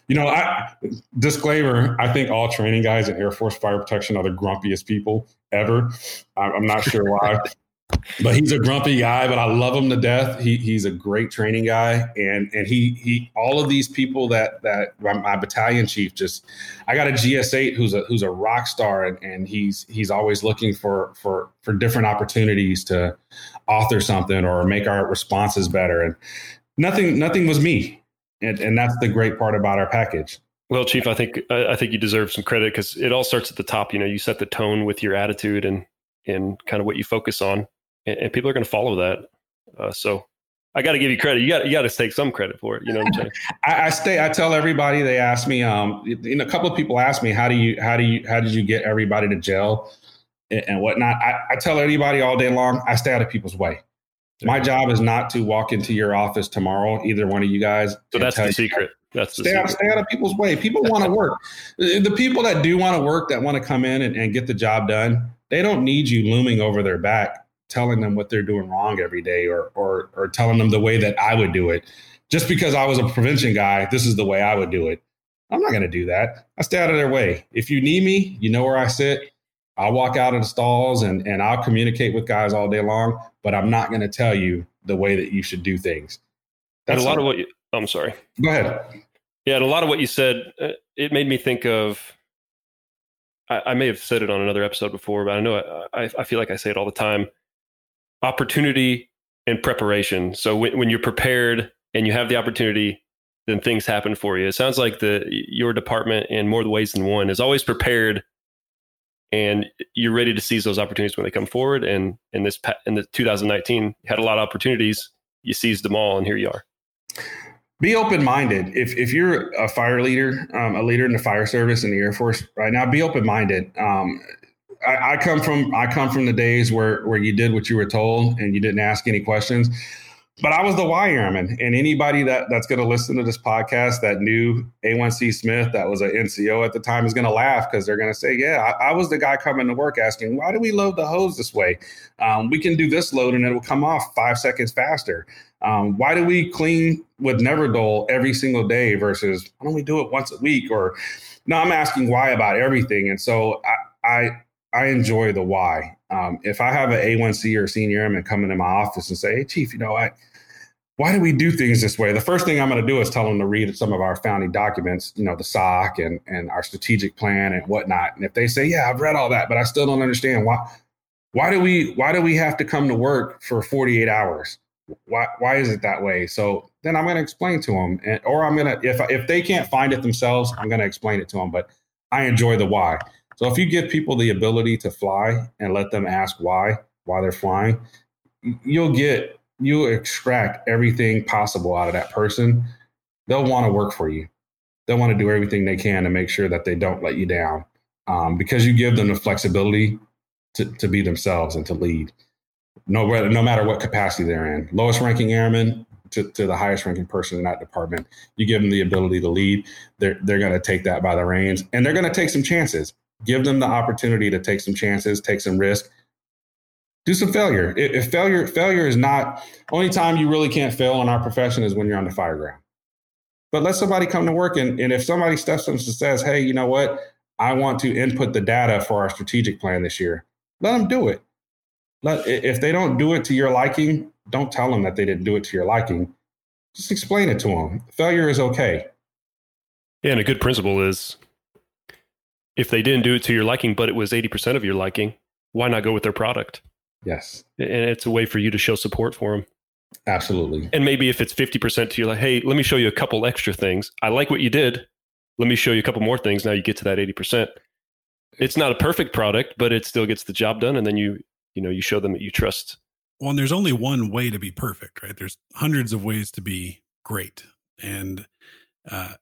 [SPEAKER 4] you know, I disclaimer, I think all training guys in Air Force fire protection are the grumpiest people ever. I'm not sure why. but he's a grumpy guy, but I love him to death. He, he's a great training guy, and and he he all of these people that that my battalion chief just I got a GS8 who's a who's a rock star, and, and he's he's always looking for for for different opportunities to author something or make our responses better. And nothing nothing was me, and and that's the great part about our package.
[SPEAKER 5] Well, Chief, I think I think you deserve some credit because it all starts at the top. You know, you set the tone with your attitude and and kind of what you focus on and, and people are going to follow that. Uh, so I got to give you credit. You got you got to take some credit for it. You know what I'm saying?
[SPEAKER 4] I, I stay. I tell everybody. They ask me. Um, know, a couple of people ask me, "How do you? How do you? How did you get everybody to jail and, and whatnot?" I, I tell anybody all day long. I stay out of people's way. My job is not to walk into your office tomorrow, either one of you guys.
[SPEAKER 5] So that's the secret. That's the
[SPEAKER 4] Stay out,
[SPEAKER 5] secret.
[SPEAKER 4] stay out of people's way. People want to work. The the people that do want to work, that want to come in and, and get the job done, they don't need you looming over their back, telling them what they're doing wrong every day, or or or telling them the way that I would do it. Just because I was a prevention guy, this is the way I would do it. I'm not going to do that. I stay out of their way. If you need me, you know where I sit. I'll walk out of the stalls and and I'll communicate with guys all day long. But I'm not going to tell you the way that you should do things.
[SPEAKER 5] And a
[SPEAKER 4] That's
[SPEAKER 5] lot of what you, I'm sorry.
[SPEAKER 4] Go ahead.
[SPEAKER 5] Yeah, and a lot of what you said, uh, it made me think of. I, I may have said it on another episode before, but I know I, I, feel like I say it all the time. Opportunity and preparation. So when, when you're prepared and you have the opportunity, then things happen for you. It sounds like the your department, in more ways than one, is always prepared, and you're ready to seize those opportunities when they come forward. And in this in the 2019, you had a lot of opportunities. You seized them all, and here you are.
[SPEAKER 4] Be open minded. If if you're a fire leader, um, a leader in the fire service in the Air Force right now, be open minded. Um, I, I come from I come from the days where where you did what you were told and you didn't ask any questions. But I was the Y airman, and anybody that that's going to listen to this podcast that knew A1C Smith, that was an NCO at the time, is going to laugh because they're going to say, "Yeah, I, I was the guy coming to work asking, why do we load the hose this way? Um, we can do this load and it will come off five seconds faster." Um, why do we clean with Nevr-Dull every single day versus why don't we do it once a week? Or no, I'm asking why about everything. And so I I, I enjoy the why. Um, if I have an A1C or senior airman come into my office and say, "Hey, chief, you know, I why do we do things this way?" The first thing I'm going to do is tell them to read some of our founding documents, you know, the SOC and and our strategic plan and whatnot. And if they say, "Yeah, I've read all that, but I still don't understand why," why do we why do we have to come to work for 48 hours? Why why is it that way? So then i'm going to explain to them and, or i'm going to if if they can't find it themselves i'm going to explain it to them but i enjoy the why. So if you give people the ability to fly and let them ask why why they're flying you'll get you'll extract everything possible out of that person. They'll want to work for you. They'll want to do everything they can to make sure that they don't let you down um, because you give them the flexibility to, to be themselves and to lead no, no matter what capacity they're in. Lowest ranking airman to, to the highest ranking person in that department, you give them the ability to lead. They're, they're going to take that by the reins and they're going to take some chances. Give them the opportunity to take some chances, take some risk, do some failure. If, failure, failure is not only time you really can't fail in our profession is when you're on the fire ground. But let somebody come to work and, and if somebody steps up and says, hey, you know what? I want to input the data for our strategic plan this year. Let them do it. Let, if they don't do it to your liking, don't tell them that they didn't do it to your liking. Just explain it to them. Failure is okay.
[SPEAKER 5] Yeah, and a good principle is if they didn't do it to your liking, but it was 80% of your liking, why not go with their product?
[SPEAKER 4] Yes,
[SPEAKER 5] And it's a way for you to show support for them.
[SPEAKER 4] absolutely.
[SPEAKER 5] And maybe if it's 50% to you, like, hey, let me show you a couple extra things. I like what you did. Let me show you a couple more things. Now you get to that 80%. It's not a perfect product, but it still gets the job done. And then you, you know, you show them that you trust.
[SPEAKER 3] Well, and there's only one way to be perfect, right? There's hundreds of ways to be great. And uh,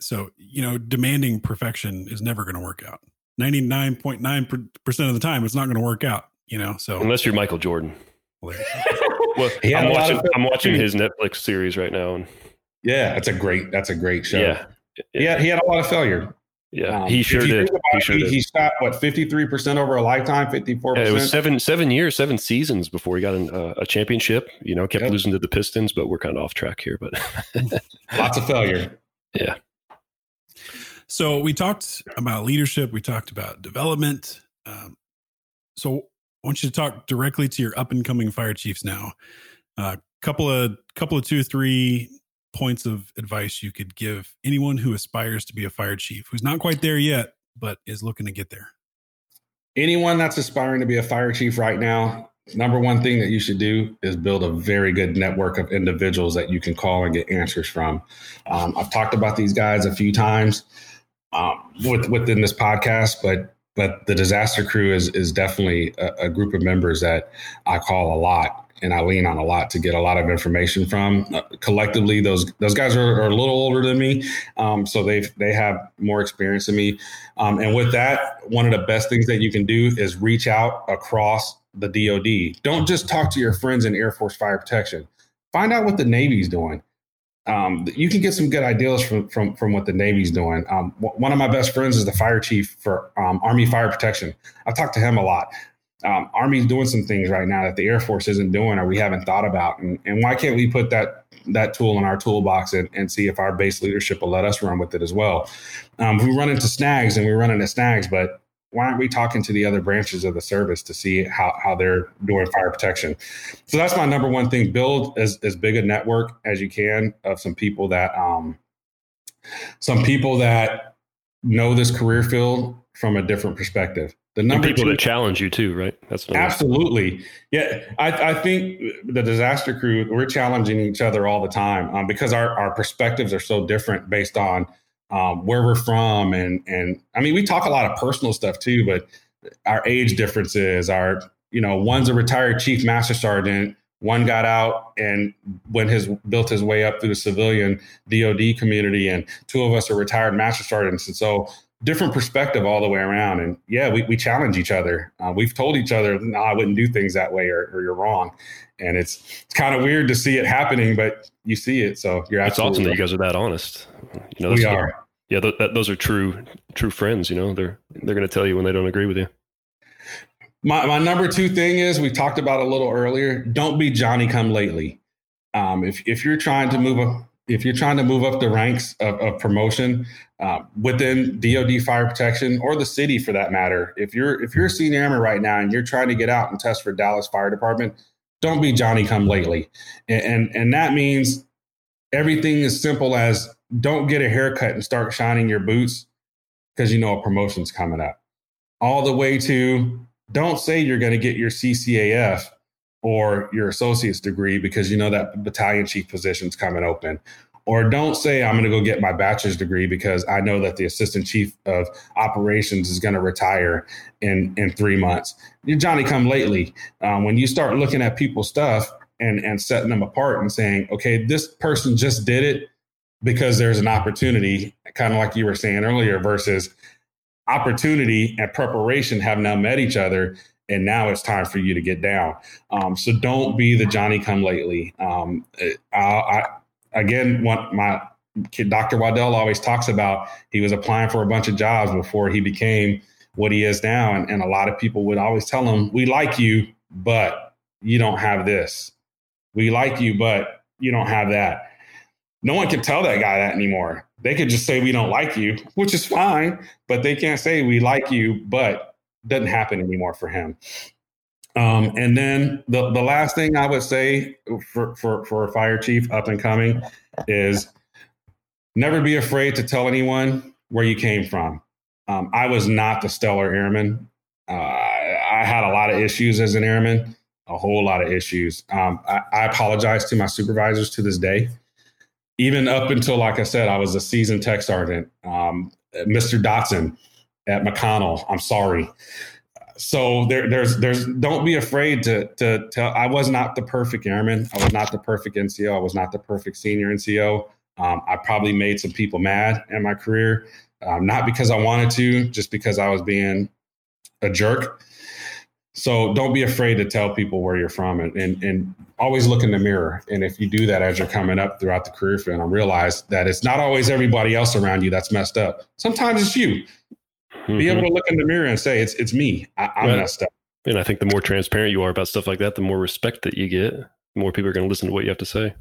[SPEAKER 3] so, you know, demanding perfection is never going to work out. 99.9% of the time, it's not going to work out, you know? So,
[SPEAKER 5] Unless you're Michael Jordan. Well,
[SPEAKER 4] He had
[SPEAKER 5] I'm watching,
[SPEAKER 4] of-
[SPEAKER 5] I'm watching his Netflix series right now. And
[SPEAKER 4] Yeah, that's a great. That's a great show.
[SPEAKER 5] yeah,
[SPEAKER 4] yeah. He had a lot of failure.
[SPEAKER 5] Yeah,
[SPEAKER 4] Um,
[SPEAKER 5] he
[SPEAKER 4] if
[SPEAKER 5] sure did. He
[SPEAKER 4] it,
[SPEAKER 5] sure
[SPEAKER 4] he,
[SPEAKER 5] did.
[SPEAKER 4] he shot what fifty three percent over a lifetime, fifty four
[SPEAKER 5] Yeah, it was seven seven years, seven seasons before he got an, uh, a championship. You know, kept
[SPEAKER 4] Yep.
[SPEAKER 5] losing to the Pistons, but we're kind of off track here. But
[SPEAKER 4] Lots of failure. Yeah.
[SPEAKER 3] So we talked about leadership. We talked about development. Um, so I want you to talk directly to your up and coming fire chiefs now. A uh, couple of couple of two three points of advice you could give anyone who aspires to be a fire chief who's not quite there yet but is looking to get there.
[SPEAKER 4] Anyone that's aspiring to be a fire chief right now, number one thing that you should do is build a very good network of individuals that you can call and get answers from. Um, I've talked about these guys a few times um, with, within this podcast, but but the disaster crew is is definitely a, a, group of members that I call a lot and I lean on a lot to get a lot of information from. Uh, collectively, those those guys are, are, a little older than me, um, so they they have more experience than me. Um, and with that, one of the best things that you can do is reach out across the DoD. Don't just talk to your friends in Air Force Fire Protection. Find out what the Navy's doing um, you can get some good ideas from from from what the Navy's doing. Um, w- one of my best friends is the fire chief for um, Army Fire Protection. I've talked to him a lot. Um, Army's doing some things right now that the Air Force isn't doing or we haven't thought about. And, and why can't we put that that tool in our toolbox and, and see if our base leadership will let us run with it as well? Um, we run into snags and we run into snags, but why aren't we talking to the other branches of the service to see how, how they're doing fire protection? So that's my number one thing. Build as, as big a network as you can of some people that um, some people that know this career field from a different perspective.
[SPEAKER 5] The number and people two, that challenge you too, right?
[SPEAKER 4] That's absolutely. Yeah, I, I, think the disaster crew we're challenging each other all the time um, because our our perspectives are so different based on um, where we're from, and and I mean, we talk a lot of personal stuff too, but our age differences, our you know, one's a retired chief master sergeant, one got out and went his built his way up through the civilian DoD community, and two of us are retired master sergeants, and so different perspective all the way around. And yeah, we, we challenge each other. Uh, we've told each other, no, I wouldn't do things that way or, or you're wrong. And it's, it's kind of weird to see it happening, but you see it. So you're
[SPEAKER 5] It's awesome right. that you guys are that honest.
[SPEAKER 4] You know, we are
[SPEAKER 5] yeah, th- that, those are true true friends. You know, they're they're going to tell you when they don't agree with you.
[SPEAKER 4] My my number two thing is we talked about a little earlier. Don't be Johnny come lately. Um, if if you're trying to move up, if you're trying to move up the ranks of, of promotion uh, within DoD fire protection or the city for that matter, if you're if you're a senior airman right now and you're trying to get out and test for Dallas Fire Department, don't be Johnny come lately, and, and, and that means everything as simple as don't get a haircut and start shining your boots because you know a promotion's coming up. All the way to don't say you're going to get your CCAF or your associate's degree because you know that battalion chief position's coming open. Or don't say I'm going to go get my bachelor's degree because I know that the assistant chief of operations is going to retire in in three months. You're Johnny come lately. Um, when you start looking at people's stuff and and setting them apart and saying, okay, this person just did it because there's an opportunity, kind of like you were saying earlier, versus opportunity and preparation have now met each other. And now it's time for you to get down. Um, so don't be the Johnny come lately. Um, I, I, again, what my Dr. Waddell always talks about, he was applying for a bunch of jobs before he became what he is now. And, and a lot of people would always tell him, we like you, but you don't have this. We like you, but you don't have that no one can tell that guy that anymore. They could just say we don't like you, which is fine, but they can't say we like you, but doesn't happen anymore for him. Um, and then the, the last thing I would say for, for, for a fire chief up and coming is never be afraid to tell anyone where you came from. Um, I was not the stellar airman. Uh, I had a lot of issues as an airman, a whole lot of issues. Um, I, I apologize to my supervisors to this day even up until, like I said, I was a seasoned tech sergeant. Um, Mr. Dotson at McConnell, I'm sorry. So there, there's, there's, don't be afraid to, to tell. I was not the perfect airman. I was not the perfect NCO. I was not the perfect senior NCO. Um, I probably made some people mad in my career, um, not because I wanted to, just because I was being a jerk. So don't be afraid to tell people where you're from and, and, and always look in the mirror. And if you do that as you're coming up throughout the career field and realize that it's not always everybody else around you that's messed up. Sometimes it's you. Mm-hmm. Be able to look in the mirror and say, it's, it's me. I, am well, messed up.
[SPEAKER 5] And I think the more transparent you are about stuff like that, the more respect that you get, the more people are going to listen to what you have to say.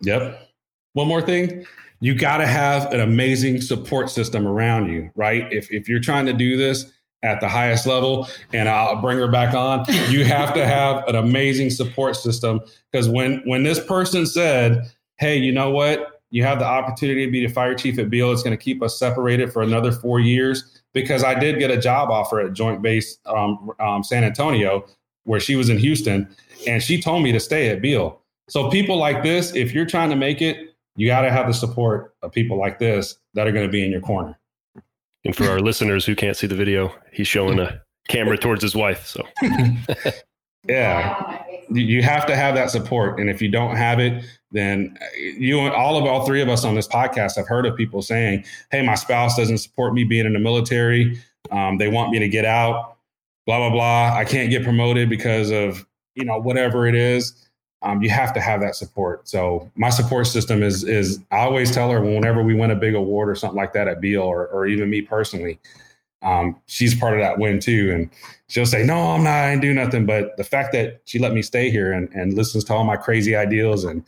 [SPEAKER 4] Yep. One more thing. You got to have an amazing support system around you, right? If, if you're trying to do this, at the highest level and I'll bring her back on. You have to have an amazing support system because when when this person said, "Hey, you know what? You have the opportunity to be the fire chief at Beale. It's going to keep us separated for another four years." Because I did get a job offer at Joint Base um, um, San Antonio, where she was in Houston, and she told me to stay at Beale. So people like this, if you're trying to make it, you got to have the support of people like this that are going to be in your corner.
[SPEAKER 5] And for our listeners who can't see the video, he's showing a camera towards his wife. So
[SPEAKER 4] yeah, you have to have that support, and if you don't have it, then you and all of all three of us on this podcast have heard of people saying, "Hey, my spouse doesn't support me being in the military. Um, they want me to get out. Blah blah blah. I can't get promoted because of you know whatever it is." Um, you have to have that support. So my support system is is I always tell her whenever we win a big award or something like that at Beale or or even me personally, um, she's part of that win too. And she'll say, No, I'm not, I didn't do nothing. But the fact that she let me stay here and, and listens to all my crazy ideals and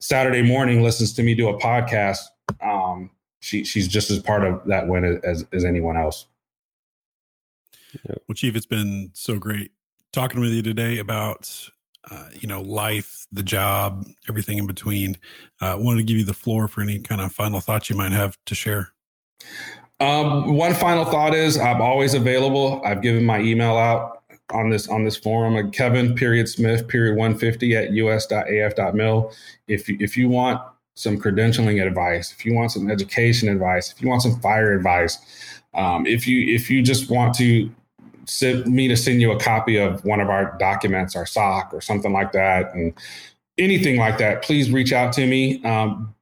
[SPEAKER 4] Saturday morning listens to me do a podcast, um, she she's just as part of that win as, as anyone else.
[SPEAKER 3] Well, Chief, it's been so great talking with you today about uh, you know life, the job, everything in between. Uh, wanted to give you the floor for any kind of final thoughts you might have to share.
[SPEAKER 4] Um, one final thought is I'm always available. I've given my email out on this on this forum at Kevin period Smith period 150 at us.af.mil. If you, if you want some credentialing advice, if you want some education advice, if you want some fire advice, um, if you if you just want to send me to send you a copy of one of our documents, our SOC or something like that, and anything like that, please reach out to me. Um,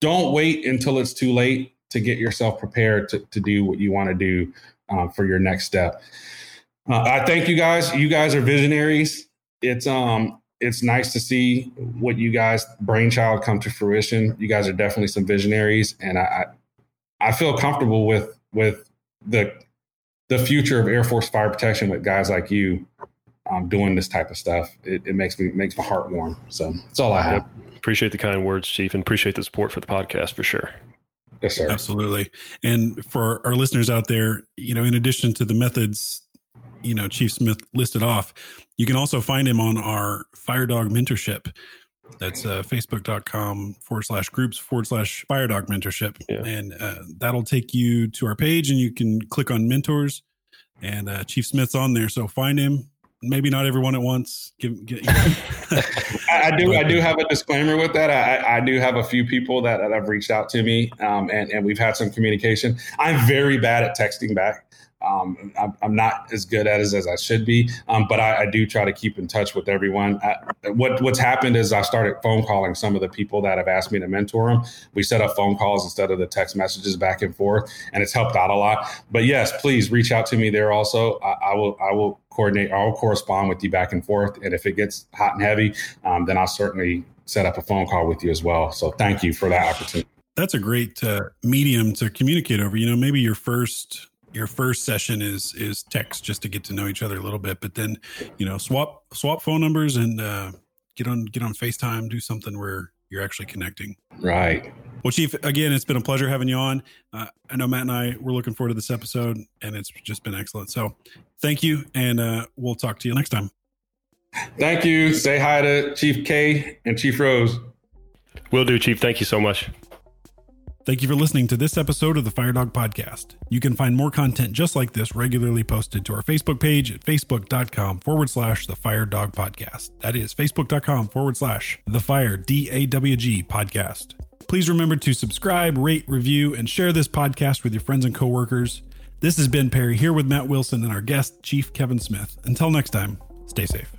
[SPEAKER 4] don't wait until it's too late to get yourself prepared to, to do what you want to do um, for your next step. Uh, I thank you guys. You guys are visionaries. It's um it's nice to see what you guys brainchild come to fruition. You guys are definitely some visionaries, and I I feel comfortable with with the the future of Air Force fire protection with guys like you um, doing this type of stuff. It, it makes me makes my heart warm. So that's all I have.
[SPEAKER 5] Yep. appreciate the kind words, Chief, and appreciate the support for the podcast for sure.
[SPEAKER 4] Yes, sir.
[SPEAKER 3] Absolutely. And for our listeners out there, you know, in addition to the methods, you know, Chief Smith listed off, you can also find him on our FireDawg mentorship. That's uh, facebook.com forward slash groups forward slash firedawg mentorship.
[SPEAKER 5] Yeah.
[SPEAKER 3] And uh, that'll take you to our page and you can click on mentors and uh, Chief Smith's on there. So find him. Maybe not everyone at once. Give, get, you know.
[SPEAKER 4] I, I do. I do have a disclaimer with that. I, I do have a few people that, that have reached out to me, um, and and we've had some communication. I'm very bad at texting back. Um, I'm, I'm not as good at it as I should be, um, but I, I do try to keep in touch with everyone. I, what What's happened is I started phone calling some of the people that have asked me to mentor them. We set up phone calls instead of the text messages back and forth, and it's helped out a lot. But yes, please reach out to me there. Also, I, I will. I will coordinate. I'll correspond with you back and forth, and if it gets hot and heavy, um, then I'll certainly set up a phone call with you as well. So thank you for that opportunity.
[SPEAKER 3] That's a great uh, medium to communicate over. You know, maybe your first your first session is is text just to get to know each other a little bit, but then you know swap swap phone numbers and uh, get on get on Facetime, do something where you're actually connecting.
[SPEAKER 4] Right.
[SPEAKER 3] Well, Chief, again, it's been a pleasure having you on. Uh, I know Matt and I we're looking forward to this episode, and it's just been excellent. So, thank you, and uh, we'll talk to you next time.
[SPEAKER 4] Thank you. Say hi to Chief K and Chief Rose.
[SPEAKER 5] Will do, Chief. Thank you so much.
[SPEAKER 3] Thank you for listening to this episode of the FireDawg Podcast. You can find more content just like this regularly posted to our Facebook page at facebook.com forward slash the FireDawg Podcast. That is facebook.com forward slash the Fire D A W G Podcast. Please remember to subscribe, rate, review, and share this podcast with your friends and coworkers. This has been Perry here with Matt Wilson and our guest, Chief Kevin Smith. Until next time, stay safe.